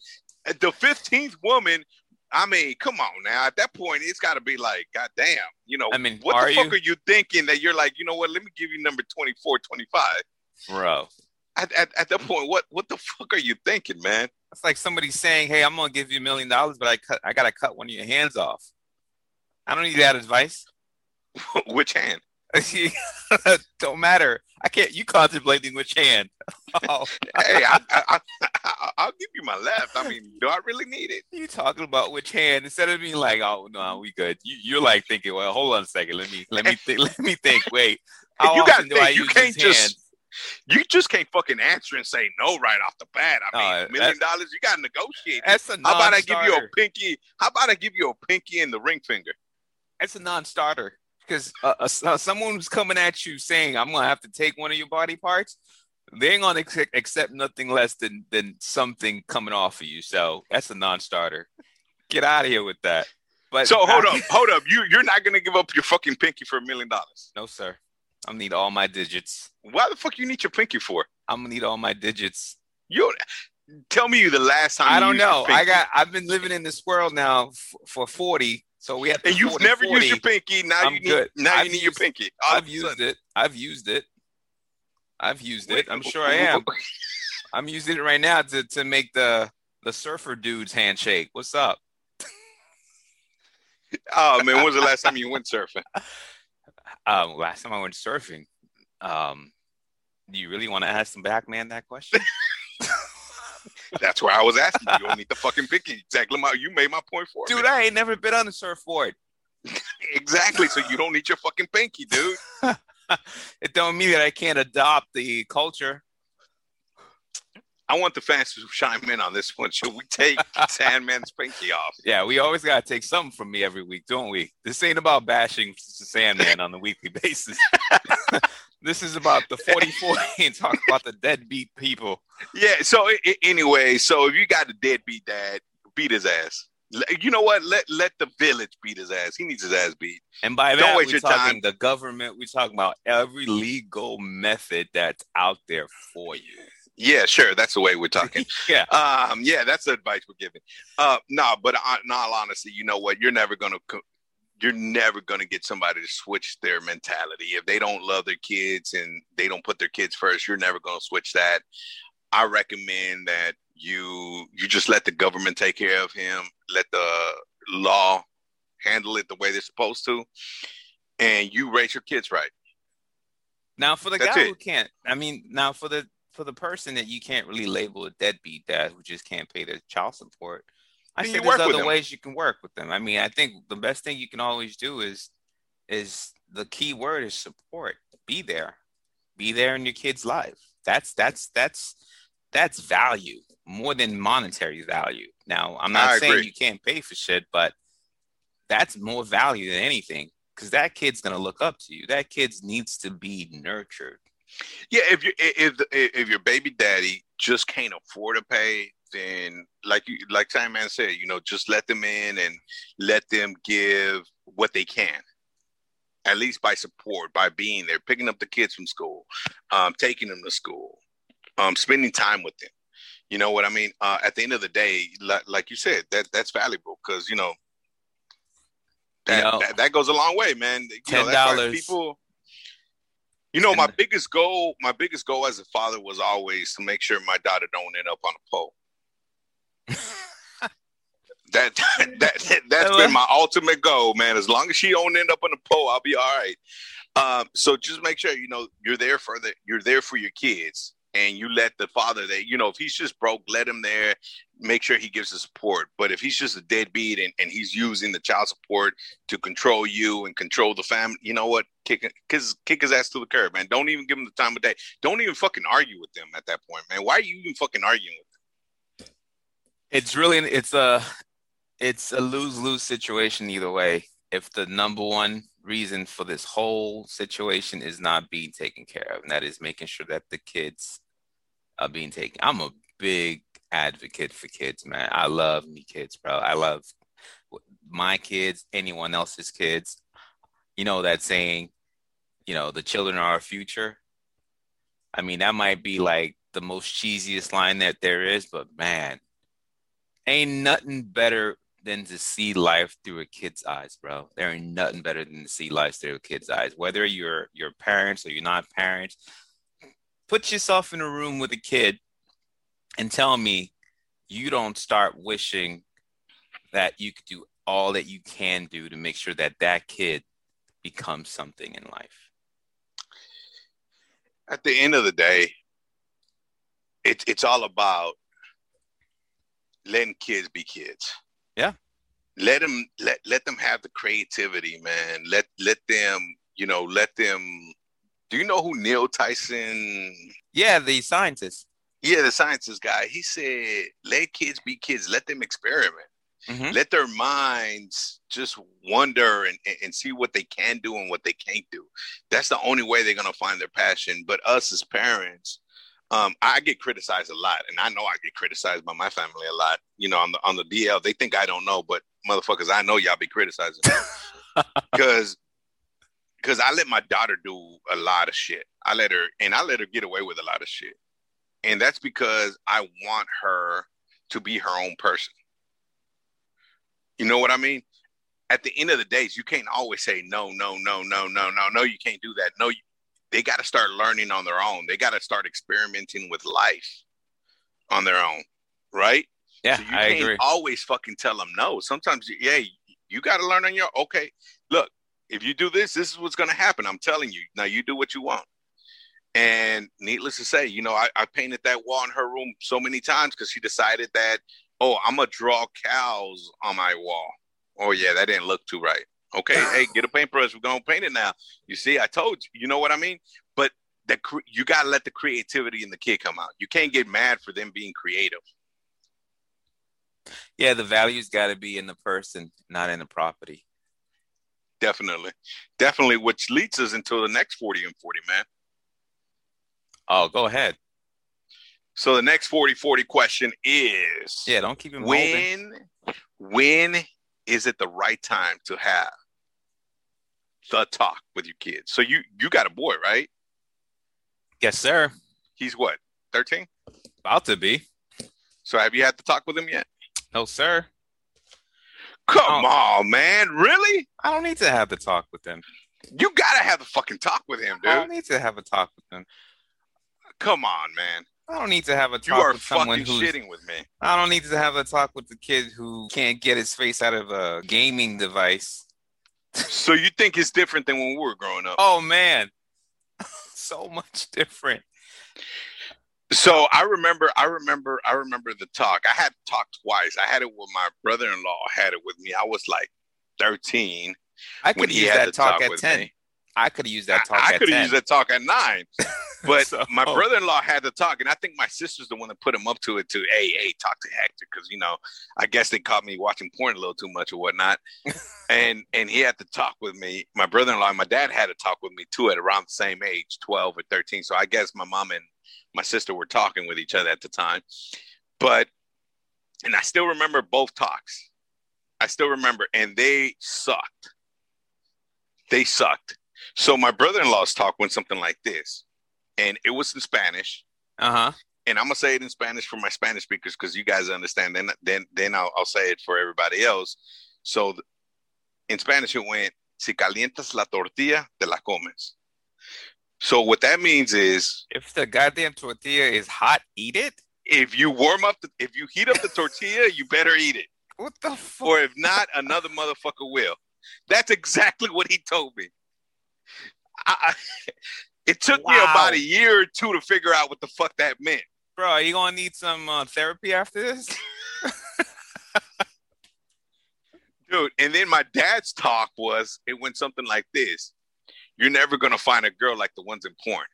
uh, the fifteenth woman. I mean, come on now. At that point, it's got to be like, God damn, you know, I mean, what the fuck you? are you thinking that you're like, you know what? Let me give you number 24, 25. Bro, At, at, at that point, what what the fuck are you thinking, man? It's like somebody saying, "Hey, I'm gonna give you a million dollars, but I cut, I gotta cut one of your hands off." I don't need that advice. <laughs> Which hand? <laughs> don't matter. I can't. You contemplating which hand? <laughs> Oh, hey, I, I, I, I'll give you my left. I mean, do I really need it? you talking about which hand instead of being like, "Oh no, we good." You, you're like thinking, "Well, hold on a second. Let me let me think. Let me think. Wait, <laughs> how You gotta often do I think, you use can't this just- hand?" You just can't fucking answer and say no right off the bat. I mean, a million dollars, you got to negotiate. That's a How about I give you a pinky? How about I give you a pinky and the ring finger? That's a non-starter. Because uh, uh, someone who's coming at you saying I'm gonna have to take one of your body parts, they ain't gonna accept nothing less than than something coming off of you. So that's a non-starter. Get out of here with that. But so hold I, up, hold up. You you're not gonna give up your fucking pinky for a million dollars? No, sir. I need all my digits. Why the fuck you need your pinky for? I'm gonna need all my digits. You tell me you the last time. I don't know. I got. I've been living in this world now f- for 40. So we have. And you've never 40. used your pinky. Now I'm you need. Good. Now I've you need used, your pinky. All I've used it. I've used it. I've used it. I'm sure I am. I'm using it right now to to make the the surfer dudes handshake. What's up? <laughs> oh man, when was the last time you went surfing? <laughs> Um, last time I went surfing. Um, do you really want to ask the back man that question? That's where I was asking. You don't need the fucking pinky. Exactly. My, you made my point for Dude, I ain't never been on a surfboard. <laughs> exactly. So you don't need your fucking pinky, dude. <laughs> it don't mean that I can't adopt the culture. I want the fans to chime in on this one. Should we take <laughs> Sandman's pinky off? Yeah, we always got to take something from me every week, don't we? This ain't about bashing Sandman on a weekly basis. This is about the 44 <laughs> and talk about the deadbeat people. Yeah, so anyway, so if you got a deadbeat dad, beat his ass. You know what? Let let the village beat his ass. He needs his ass beat. And by that, we're talking time. the government. We're talking about every legal method that's out there for you. Yeah, sure. That's the way we're <laughs> talking. yeah. Um, yeah, that's the advice we're giving. Uh, no, but uh, in all honesty, you know what? You're never gonna you're never gonna get somebody to switch their mentality. If they don't love their kids and they don't put their kids first, you're never gonna switch that. I recommend that you you just let the government take care of him, let the law handle it the way they're supposed to, and you raise your kids right. Now, for the That's guy it. who can't, I mean, now for the for the person that you can't really label a deadbeat dad who just can't pay their child support, I think there's other ways you can work with them. I mean, I think the best thing you can always do is is the key word is support. Be there. Be there in your kid's life. That's that's that's that's value more than monetary value. Now, I'm not I saying agree. you can't pay for shit, but that's more value than anything because that kid's gonna look up to you. That kid needs to be nurtured. Yeah, if you if if your baby daddy just can't afford to pay, then like you like Simon said, you know, just let them in and let them give what they can. At least by support, by being there, picking up the kids from school, um, taking them to school, um, spending time with them. You know what I mean? Uh, at the end of the day, like, like you said, that that's valuable because you know that, you know, that, that goes a long way, man. Ten dollars. People you know, my biggest goal, my biggest goal as a father was always to make sure my daughter don't end up on a pole. That that, that that's been my ultimate goal, man. As long as she don't end up on a pole, I'll be all right. Um, so just make sure you know you're there for the you're there for your kids and you let the father that you know if he's just broke let him there. Make sure he gives the support. But if he's just a deadbeat and, and he's using the child support to control you and control the family you know what? Kick, his, kick his ass to the curb man. Don't even give him the time of day. Don't even fucking argue with them at that point man. Why are you even fucking arguing with it's really it's a it's a lose-lose situation either way if the number one reason for this whole situation is not being taken care of and that is making sure that the kids are being taken. I'm a big advocate for kids, man. I love me kids, bro. I love my kids, anyone else's kids. You know that saying, you know, the children are our future. I mean, that might be like the most cheesiest line that there is, but man, ain't nothing better than to see life through a kid's eyes, bro. There ain't nothing better than to see life through a kid's eyes. Whether you're your parents or you're not parents, put yourself in a room with a kid and tell me you don't start wishing that you could do all that you can do to make sure that that kid becomes something in life at the end of the day it's it's all about letting kids be kids yeah let them let let them have the creativity man let let them you know let them do you know who Neil Tyson? Yeah, the scientist. Yeah, the scientist guy. He said, "Let kids be kids. Let them experiment." Mm-hmm. Let their minds just wonder and, and see what they can do and what they can't do. That's the only way they're gonna find their passion. But us as parents, um, I get criticized a lot, and I know I get criticized by my family a lot. You know, on the on the DL, they think I don't know, but motherfuckers, I know y'all be criticizing because <laughs> because I let my daughter do a lot of shit. I let her, and I let her get away with a lot of shit, and that's because I want her to be her own person. You know what I mean? At the end of the days, you can't always say no, no, no, no, no, no, no. You can't do that. No, you, they got to start learning on their own. They got to start experimenting with life on their own, right? Yeah, so you I can't agree. always fucking tell them no. Sometimes, yeah, you got to learn on your. Okay, look, if you do this, this is what's going to happen. I'm telling you. Now you do what you want. And needless to say, you know, I, I painted that wall in her room so many times because she decided that, oh, I'm gonna draw cows on my wall. Oh yeah, that didn't look too right. Okay, hey, get a paintbrush. We're gonna paint it now. You see, I told you. You know what I mean? But that you gotta let the creativity in the kid come out. You can't get mad for them being creative. Yeah, the value's got to be in the person, not in the property. Definitely, definitely, which leads us into the next forty and forty, man. Oh, go ahead. So the next 40-40 question is Yeah, don't keep him when when is it the right time to have the talk with your kids? So you you got a boy, right? Yes, sir. He's what, 13? About to be. So have you had to talk with him yet? No, sir. Come oh. on, man. Really? I don't need to have the talk with him. You gotta have the fucking talk with him, dude. I don't need to have a talk with him. Come on, man. I don't need to have a talk with someone who's shitting with me. I don't need to have a talk with the kid who can't get his face out of a gaming device. so you think it's different than when we were growing up? Oh man, <laughs> so much different. So I remember, I remember, I remember the talk. I had talked twice. I had it with my brother-in-law. Had it with me. I was like thirteen. I could use that talk, talk at ten. Me. I could have used that talk. I, I could have used that talk at nine. <laughs> But so, my brother-in-law had to talk, and I think my sister's the one that put him up to it. To hey, hey, talk to Hector because you know, I guess they caught me watching porn a little too much or whatnot, <laughs> and and he had to talk with me. My brother-in-law and my dad had to talk with me too at around the same age, twelve or thirteen. So I guess my mom and my sister were talking with each other at the time, but and I still remember both talks. I still remember, and they sucked. They sucked so my brother-in-law's talk went something like this, and it was in Spanish. Uh huh. And I'm gonna say it in Spanish for my Spanish speakers because you guys understand. Then then then I'll, I'll say it for everybody else. So in Spanish it went, "Si calientas la tortilla, te la comes." So what that means is, if the goddamn tortilla is hot, eat it. If you warm up, the, if you heat up the tortilla, you better eat it. What the fuck? Or if not, another motherfucker will. That's exactly what he told me. I, <laughs> it took wow. me about a year or two to figure out what the fuck that meant. Bro, are you gonna need some uh, therapy after this? <laughs> Dude, and then my dad's talk was it went something like this. You're never gonna find a girl like the ones in porn.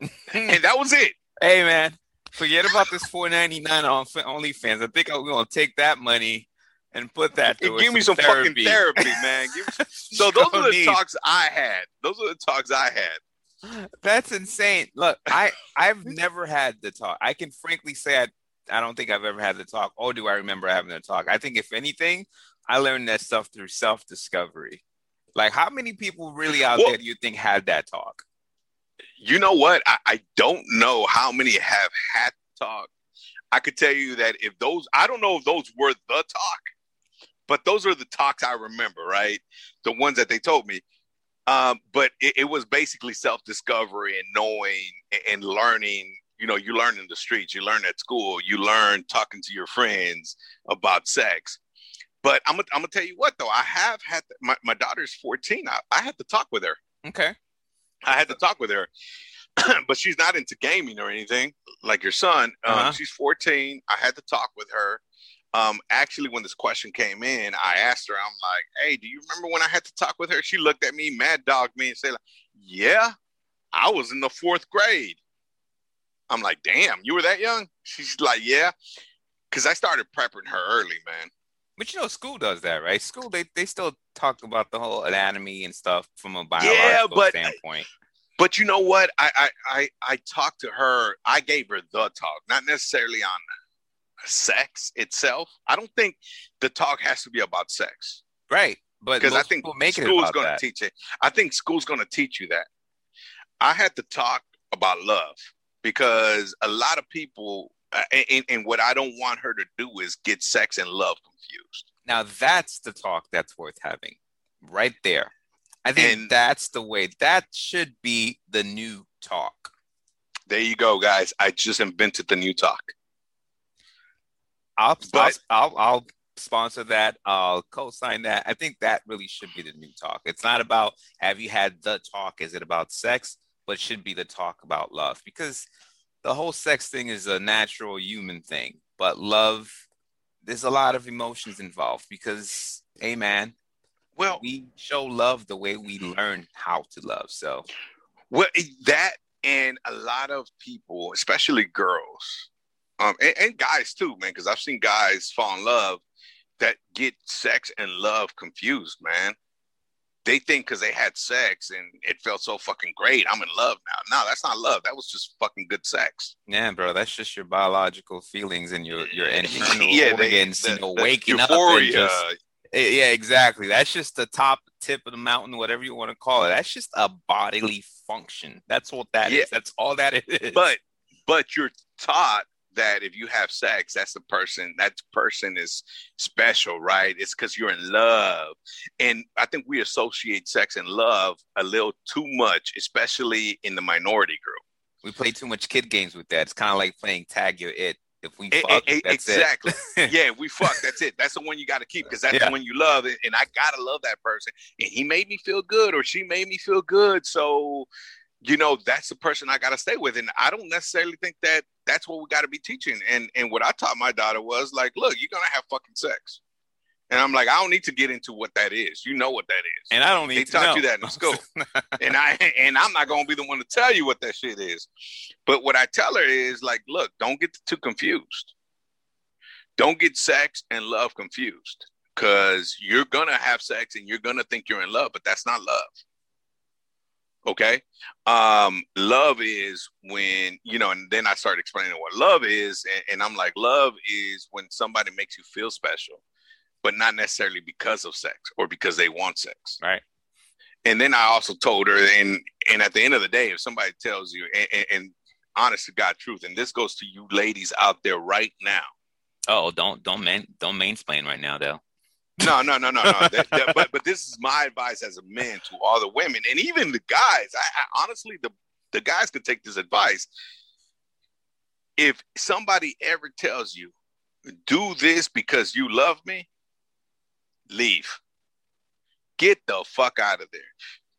<laughs> and that was it. Hey man, forget about this 499 on OnlyFans. I think I'm gonna take that money and put that to Give me some, some fucking therapy, man. Me... <laughs> so those are the need. talks I had. Those are the talks I had. That's insane. Look, I <laughs> I've never had the talk. I can frankly say I I don't think I've ever had the talk. Or do I remember having the talk? I think if anything, I learned that stuff through self discovery. Like, how many people really out well, there do you think had that talk? You know what? I, I don't know how many have had talk. I could tell you that if those, I don't know if those were the talk, but those are the talks I remember, right? The ones that they told me. Um, but it, it, was basically self discovery and knowing and learning. You know, you learn in the streets, you learn at school, you learn talking to your friends about sex. But I'm gonna, I'm gonna tell you what though, I have had my, my daughter's 14. I, I had to talk with her. Okay. I had to talk with her, <clears throat> but she's not into gaming or anything like your son. Um, uh-huh. she's 14. I had to talk with her um, actually, when this question came in, I asked her, I'm like, hey, do you remember when I had to talk with her? She looked at me, mad dog me, and said, like, yeah, I was in the fourth grade. I'm like, damn, you were that young? She's like, yeah. because I started prepping her early, man. But you know, school does that, right? School they they still talk about the whole anatomy and stuff from a biological yeah, but, standpoint. But you know what? I I I, I talked to her. I gave her the talk, not necessarily on sex itself. I don't think the talk has to be about sex. Right. But because I think school's going to teach it. I think school's going to teach you that. I had to talk about love because a lot of people, uh, and, and what I don't want her to do is get sex and love confused. Now that's the talk that's worth having, right there. I think and that's the way. That should be the new talk. There you go, guys. I just invented the new talk. I'll, but, I'll, I'll, I'll sponsor that. I'll co-sign that. I think that really should be the new talk. It's not about have you had the talk? Is it about sex? But should be the talk about love because the whole sex thing is a natural human thing. But love, there's a lot of emotions involved because, hey man, well, we show love the way we learn how to love. So, well, that and a lot of people, especially girls, um, and, and guys too, man, because I've seen guys fall in love that get sex and love confused, man. They think because they had sex and it felt so fucking great, I'm in love now. No, that's not love. That was just fucking good sex. Yeah, bro, that's just your biological feelings and your your internal <laughs> yeah, organs, they, the, you know, waking up and just. Eh, yeah, exactly. That's just the top tip of the mountain, whatever you want to call it. That's just a bodily function. That's what that yeah. is. That's all that is. But but you're taught that if you have sex, that's the person, that person is special, right? It's because you're in love. And I think we associate sex and love a little too much, especially in the minority group. We play too much kid games with that. It's kind of like playing tag your it. If we fuck, a, a, that's exactly. it. <laughs> yeah, we fuck. That's it. That's the one you got to keep because that's yeah. the one you love, and I gotta love that person. And he made me feel good, or she made me feel good. So you know that's the person i got to stay with and i don't necessarily think that that's what we got to be teaching. And and what i taught my daughter was like look you're gonna have fucking sex. And i'm like i don't need to get into what that is. You know what that is. And i don't need they to taught know. you that in school. <laughs> And i and i'm not gonna be the one to tell you what that shit is. But what i tell her is like look don't get too confused. Don't get sex and love confused because you're gonna have sex and you're gonna think you're in love but that's not love Okay. Um, love is when, you know, and then I started explaining what love is. And, and, I'm like, love is when somebody makes you feel special, but not necessarily because of sex or because they want sex. Right. And then I also told her, and and at the end of the day, if somebody tells you, and, and, and honest to God truth, and this goes to you ladies out there right now. Oh, don't don't man don't mansplain right now, though. No, no, no, no, no. that, that, but but this is my advice as a man to all the women and even the guys. I, I honestly, the the guys could take this advice. If somebody ever tells you, "Do this because you love me," leave. Get the fuck out of there.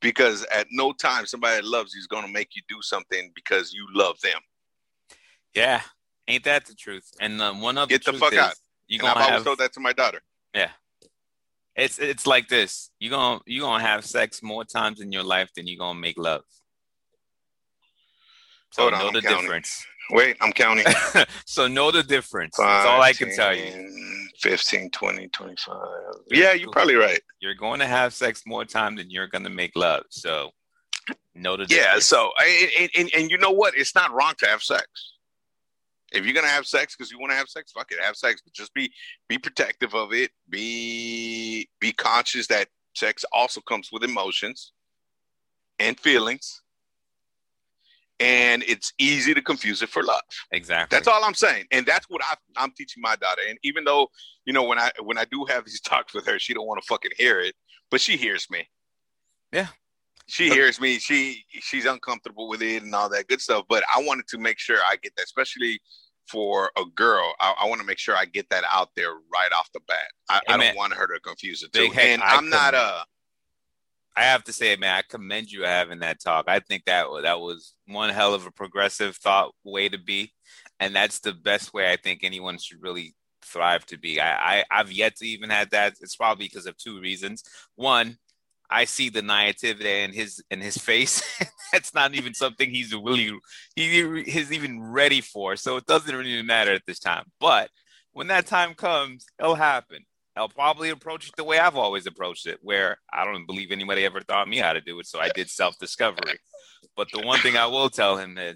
Because at no time somebody that loves you is going to make you do something because you love them. Yeah, ain't that the truth? And um, one of get the, fuck out. You gonna I've have... always told that to my daughter. Yeah, it's it's like this. You gonna you gonna have sex more times in your life than you're gonna make love. So Hold know on, the counting. difference. Wait, I'm counting. <laughs> so know the difference. Five, That's all I can tell you. 15, 20, 25. Yeah, you're probably right. You're going to have sex more time than you're going to make love. So know the difference. Yeah, so and, and, and you know what? It's not wrong to have sex. If you're gonna have sex because you want to have sex, fuck it, have sex. But just be be protective of it. Be be conscious that sex also comes with emotions and feelings. And it's easy to confuse it for love. Exactly. That's all I'm saying, and that's what I, I'm teaching my daughter. And even though you know when I when I do have these <laughs> talks with her, she don't want to fucking hear it, but she hears me. Yeah, she hears me. She she's uncomfortable with it and all that good stuff. But I wanted to make sure I get that, especially for a girl. I, I want to make sure I get that out there right off the bat. I, I don't want her to confuse it too. and I am not a. Uh, I have to say, man, I commend you having that talk. I think that that was one hell of a progressive thought way to be, and that's the best way I think anyone should really thrive to be. I, I I've yet to even had that. It's probably because of two reasons. One, I see the naivety in his in his face. <laughs> That's not even something he's really he he's even ready for. So it doesn't really matter at this time. But when that time comes, it'll happen. I'll probably approach it the way I've always approached it, where I don't believe anybody ever taught me how to do it. So I did self discovery. But the one thing I will tell him that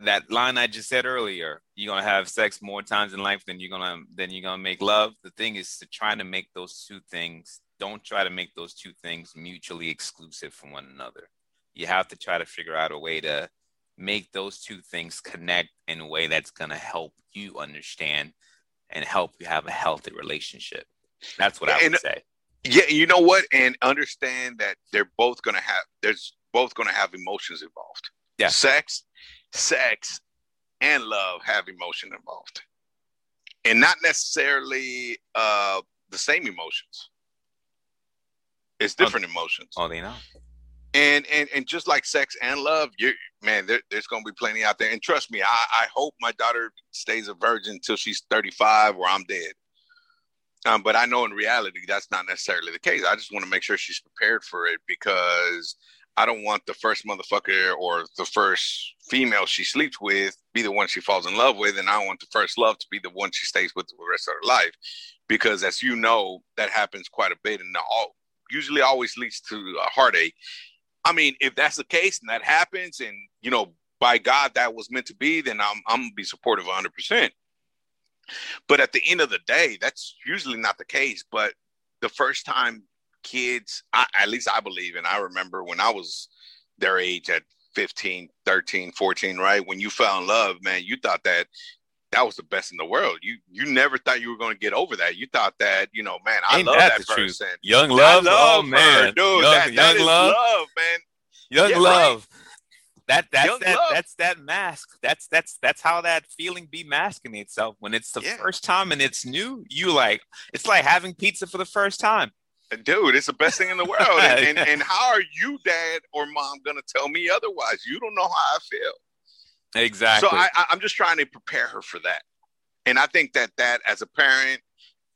that line I just said earlier, you're gonna have sex more times in life than you're gonna than you're gonna make love. The thing is to try to make those two things. Don't try to make those two things mutually exclusive from one another. You have to try to figure out a way to make those two things connect in a way that's gonna help you understand and help you have a healthy relationship. That's what I would and, say. Yeah, you know what? And understand that they're both gonna have there's both gonna have emotions involved. Yeah. Sex, sex, and love have emotion involved. And not necessarily uh the same emotions. It's different oh, emotions. Oh, they know. And and and just like sex and love, you man, there, there's gonna be plenty out there. And trust me, I, I hope my daughter stays a virgin until she's 35 or I'm dead. Um, but I know in reality that's not necessarily the case. I just want to make sure she's prepared for it because I don't want the first motherfucker or the first female she sleeps with be the one she falls in love with, and I want the first love to be the one she stays with the rest of her life. Because as you know, that happens quite a bit, in the all usually always leads to a heartache. I mean, if that's the case and that happens, and you know, by God that was meant to be, then I'm I'm gonna be supportive 100. percent But at the end of the day, that's usually not the case. But the first time kids, I, at least I believe, and I remember when I was their age at 15, 13, 14, right? When you fell in love, man, you thought that that was the best in the world. You you never thought you were going to get over that. You thought that, you know, man, I Ain't love that, that person. Truth. Young love, love oh man, dude, young, that, young that love. love. man. Young yeah, love. Right? That that's young that love. that's that mask. That's that's that's how that feeling be masking itself when it's the yeah. first time and it's new. You like it's like having pizza for the first time. Dude, it's the best thing in the world. and, and, <laughs> and how are you, dad or mom, gonna tell me otherwise? You don't know how I feel. Exactly. So I, I'm just trying to prepare her for that. And I think that that as a parent,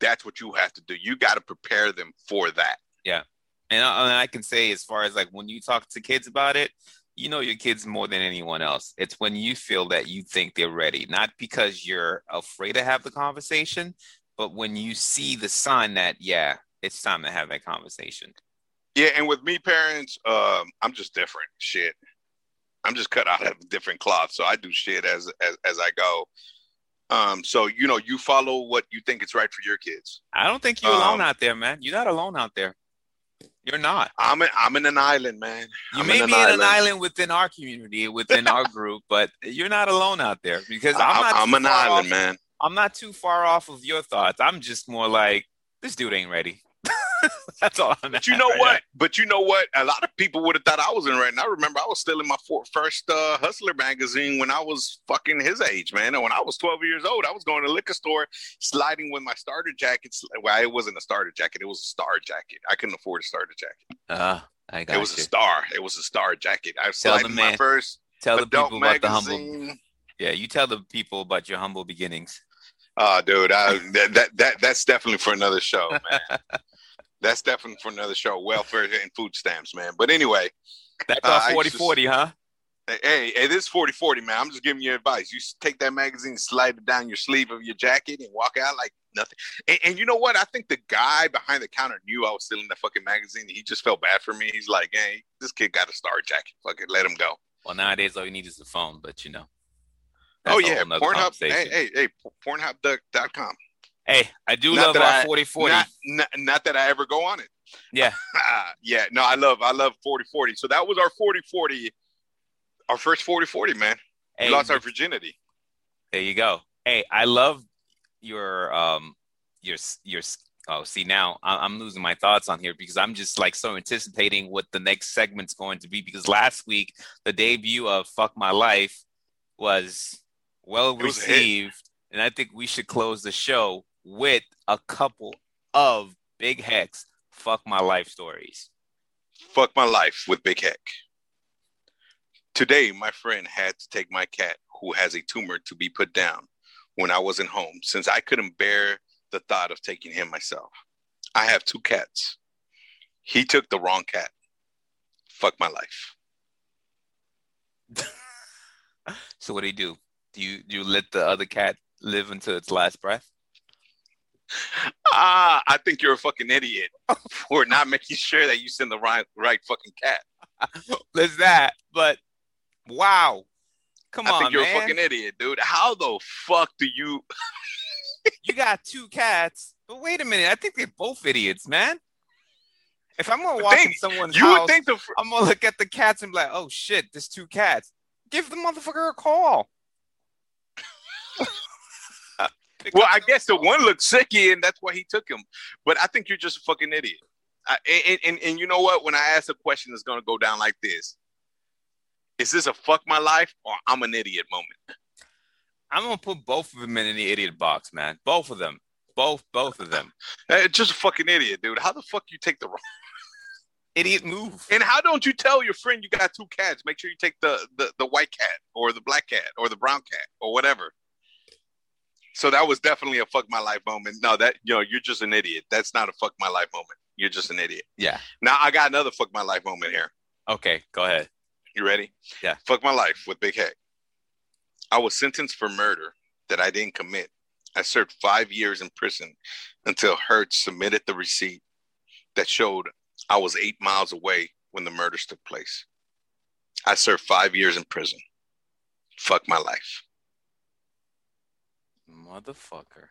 that's what you have to do. You got to prepare them for that. Yeah. And I, and I can say, as far as like when you talk to kids about it, you know your kids more than anyone else. It's when you feel that you think they're ready, not because you're afraid to have the conversation, but when you see the sign that, yeah, it's time to have that conversation. Yeah. And with me, parents, um, I'm just different. Shit. I'm just cut out of different cloth. So I do shit as, as, as I go. Um, so you know, you follow what you think is right for your kids. I don't think you're um, alone out there, man. You're not alone out there. You're not. I'm in, I'm in an island, man. You I'm may in be in an island within our community, within our <laughs> group, but you're not alone out there because I'm not. I'm an island, off, man. I'm not too far off of your thoughts. I'm just more like this dude ain't ready. <laughs> That's all. I'm but you know right what? Now. But you know what? A lot of people would have thought I was in right now. I remember I was still in my first uh, Hustler magazine when I was fucking his age, man. And when I was 12 years old, I was going to liquor store, sliding with my starter jacket. Well, it wasn't a starter jacket; it was a star jacket. I couldn't afford a starter jacket. Uh, I got It was you. a star. It was a star jacket. I was sliding my first. Tell the people about the humble. Yeah, you tell the people about your humble beginnings. Oh, dude, I, that, that that that's definitely for another show, man. <laughs> that's definitely for another show. Welfare and food stamps, man. But anyway, that's uh, 40 40, huh? Hey, it is 40 40, man. I'm just giving you advice. You take that magazine, slide it down your sleeve of your jacket, and walk out like nothing. And, and, you know what? I think the guy behind the counter knew I was stealing that fucking magazine. He just felt bad for me. He's like, hey, this kid got a star jacket. Fuck it, let him go. Well, nowadays, all you need is a phone, but you know. oh, yeah. Pornhub. Hey, hey, hey, Pornhub.com. Hey, I do not love our 40 40. Not, not, not, that I ever go on it. Yeah. <laughs> yeah. No, I love I love 40 40. So that was our 40 40, our first 40 40, man. Hey, we lost our virginity. There you go. Hey, I love your um your your oh see now I'm losing my thoughts on here because I'm just like so anticipating what the next segment's going to be because last week the debut of Fuck My Life was well received and I think we should close the show with a couple of Big Heck's fuck my life stories. Fuck my life with Big Heck. Today, my friend had to take my cat, who has a tumor, to be put down when I wasn't home, since I couldn't bear the thought of taking him myself. I have two cats. He took the wrong cat. Fuck my life. <laughs> so what do you do? Do you do you let the other cat live until its last breath? Ah, I think you're a fucking idiot for not making sure that you send the right right fucking cat. There's that, but wow. Come I on, think you're man. a fucking idiot, dude. How the fuck do you <laughs> you got two cats. But wait a minute, I think they're both idiots, man. If I'm gonna walk think- in someone's you house, think the I'm gonna look at the cats and be like, "Oh shit, there's two cats." Give the motherfucker a call. Pick Well, I guess the one looked sicky, and that's why he took him. But I think you're just a fucking idiot. I, and, and and you know what? When I ask a question, it's gonna go down like this: Is this a fuck my life or I'm an idiot moment? I'm gonna put both of them in the idiot box, man. Both of them. Both, both of them. <laughs> Eh, just a fucking idiot, dude. How the fuck you take the wrong? <laughs> Idiot move. And how don't you tell your friend you got two cats? Make sure you take the the, the white cat or the black cat or the brown cat or whatever. So that was definitely a fuck my life moment. No, that you know, you're just an idiot. That's not a fuck my life moment. You're just an idiot. Yeah. Now I got another fuck my life moment here. Okay, go ahead. You ready? Yeah. Fuck my life with Big Heck. I was sentenced for murder that I didn't commit. I served five years in prison until Hertz submitted the receipt that showed I was eight miles away when the murders took place. I served five years in prison. Fuck my life. Motherfucker.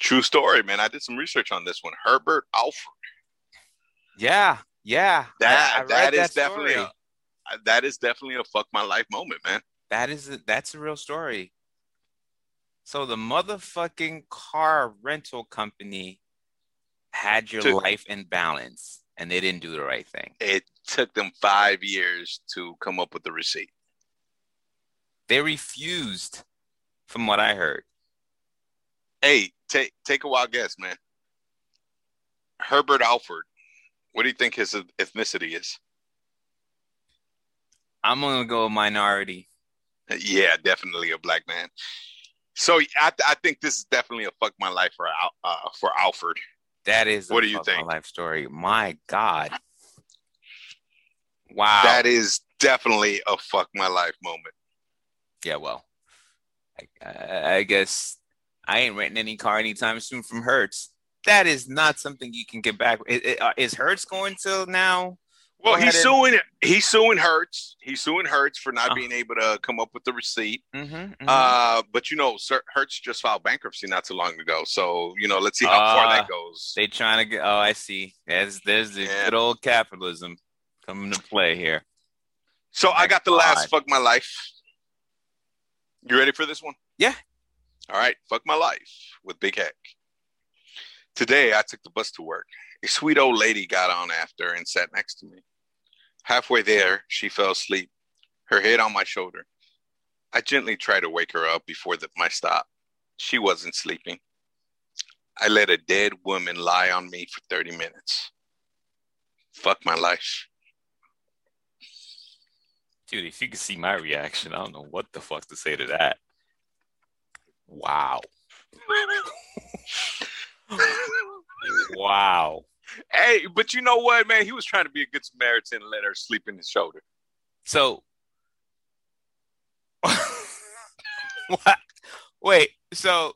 True story, man. I did some research on this one. Herbert Alford. Yeah, yeah. That I read that is that definitely a, that is definitely a fuck my life moment, man. That is a, that's a real story. So the motherfucking car rental company had your To- life in balance, and they didn't do the right thing. It took them five years to come up with the receipt. They refused, from what I heard. Hey, take take a wild guess, man. Herbert Alford. What do you think his ethnicity is? I'm gonna go minority. Yeah, definitely a black man. So I, I think this is definitely a fuck my life for uh, for Alford. That is a What do you fuck my think? life story. My God. Wow. That is definitely a fuck my life moment. yeah, well, I, I guess I ain't renting any car anytime soon from Hertz. That is not something you can get back. Is, is Hertz going to now? Well, he's suing he's suing Hertz. He's suing Hertz for not Uh. being able to come up with the receipt. Mm-hmm, Uh, but you know, Sir Hertz just filed bankruptcy not too long ago. So you know, let's see how far Ah. that goes. they trying to get. Oh, I see. There's there's the Yeah. good old capitalism coming to play here. So I got the last fuck my life. You ready for this one? Yeah. All right, fuck my life with Big Heck. Today I took the bus to work. A sweet old lady got on after and sat next to me. Halfway there, she fell asleep, her head on my shoulder. I gently tried to wake her up before the, my stop. She wasn't sleeping. I let a dead woman lie on me for 30 minutes. Fuck my life. Dude, if you could see my reaction, I don't know what the fuck to say to that. Wow. <laughs> wow. Hey, but you know what, man? He was trying to be a good Samaritan and let her sleep in his shoulder. So, <laughs> what? Wait, so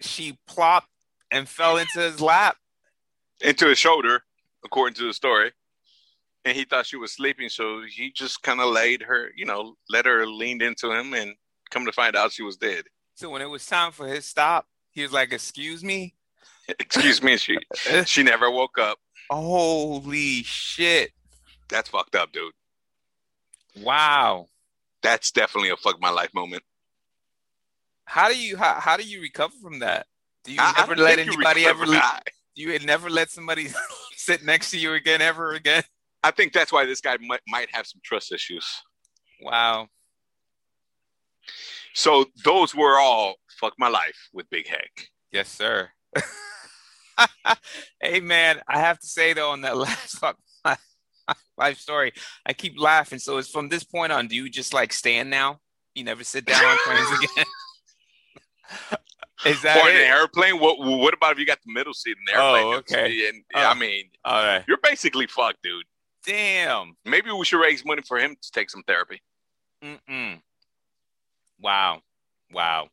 she plopped and fell into his lap? Into his shoulder, according to the story. And he thought she was sleeping, so he just kind of laid her, you know, let her leaned into him and come to find out she was dead. So when it was time for his stop, he was like, "Excuse me." Excuse me, she <laughs> she never woke up. Holy shit! That's fucked up, dude. Wow. That's definitely a fuck my life moment. How do you how, how do you recover from that? Do you I- I never let anybody ever? that. You had never let somebody <laughs> sit next to you again, ever again? I think that's why this guy might, might have some trust issues. Wow. So those were all fuck my life with Big Heck. Yes, sir. <laughs> hey, man, I have to say though, on that <laughs> last fuck my life story, I keep laughing. So it's from this point on. Do you just like stand now? You never sit down on trains <laughs> again. Is that Or in an airplane? What what about if you got the middle seat in the airplane? Oh, airplane? okay. And, Oh. I mean, All right. you're basically fucked, dude. Damn. Maybe we should raise money for him to take some therapy. Mm-mm. Wow. Wow.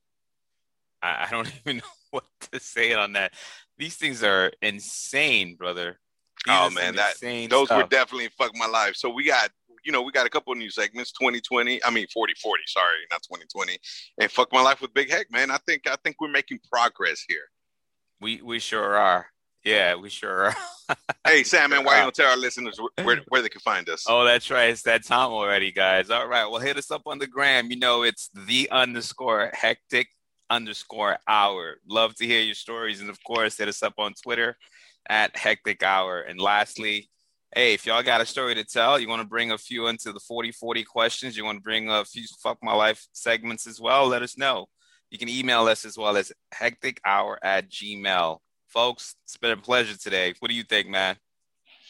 I, I don't <laughs> even know what to say on that. These things are insane, brother. These oh man, that those stuff. were definitely fuck my life. So we got you know, we got a couple of new segments, 2020. I mean, 40 40, sorry, not 2020. And fuck my life with Big Heck, man. I think I think we're making progress here. We we sure are. Yeah, we sure are. <laughs> hey, Sam, man, why uh, don't tell our listeners where, where they can find us? Oh, that's right. It's that time already, guys. All right. Well, hit us up on the gram. You know, it's the underscore hectic underscore hour. Love to hear your stories. And of course, hit us up on Twitter at hectic hour. And lastly, hey, if y'all got a story to tell, you want to bring a few into the 40 40 questions, you want to bring a few fuck my life segments as well, let us know. You can email us as well as hectic hour at gmail folks, it's been a pleasure today. What do you think, man?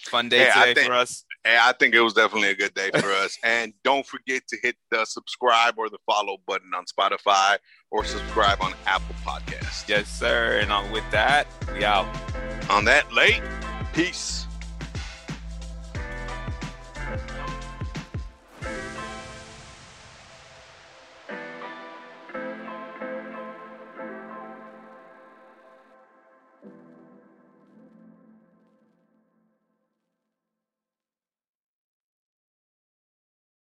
Fun day hey, today think, for us. Hey, I think it was definitely a good day for us. <laughs> And don't forget to hit the subscribe or the follow button on Spotify or subscribe on Apple Podcasts. Yes, sir. And on with that, we out. On that late, peace.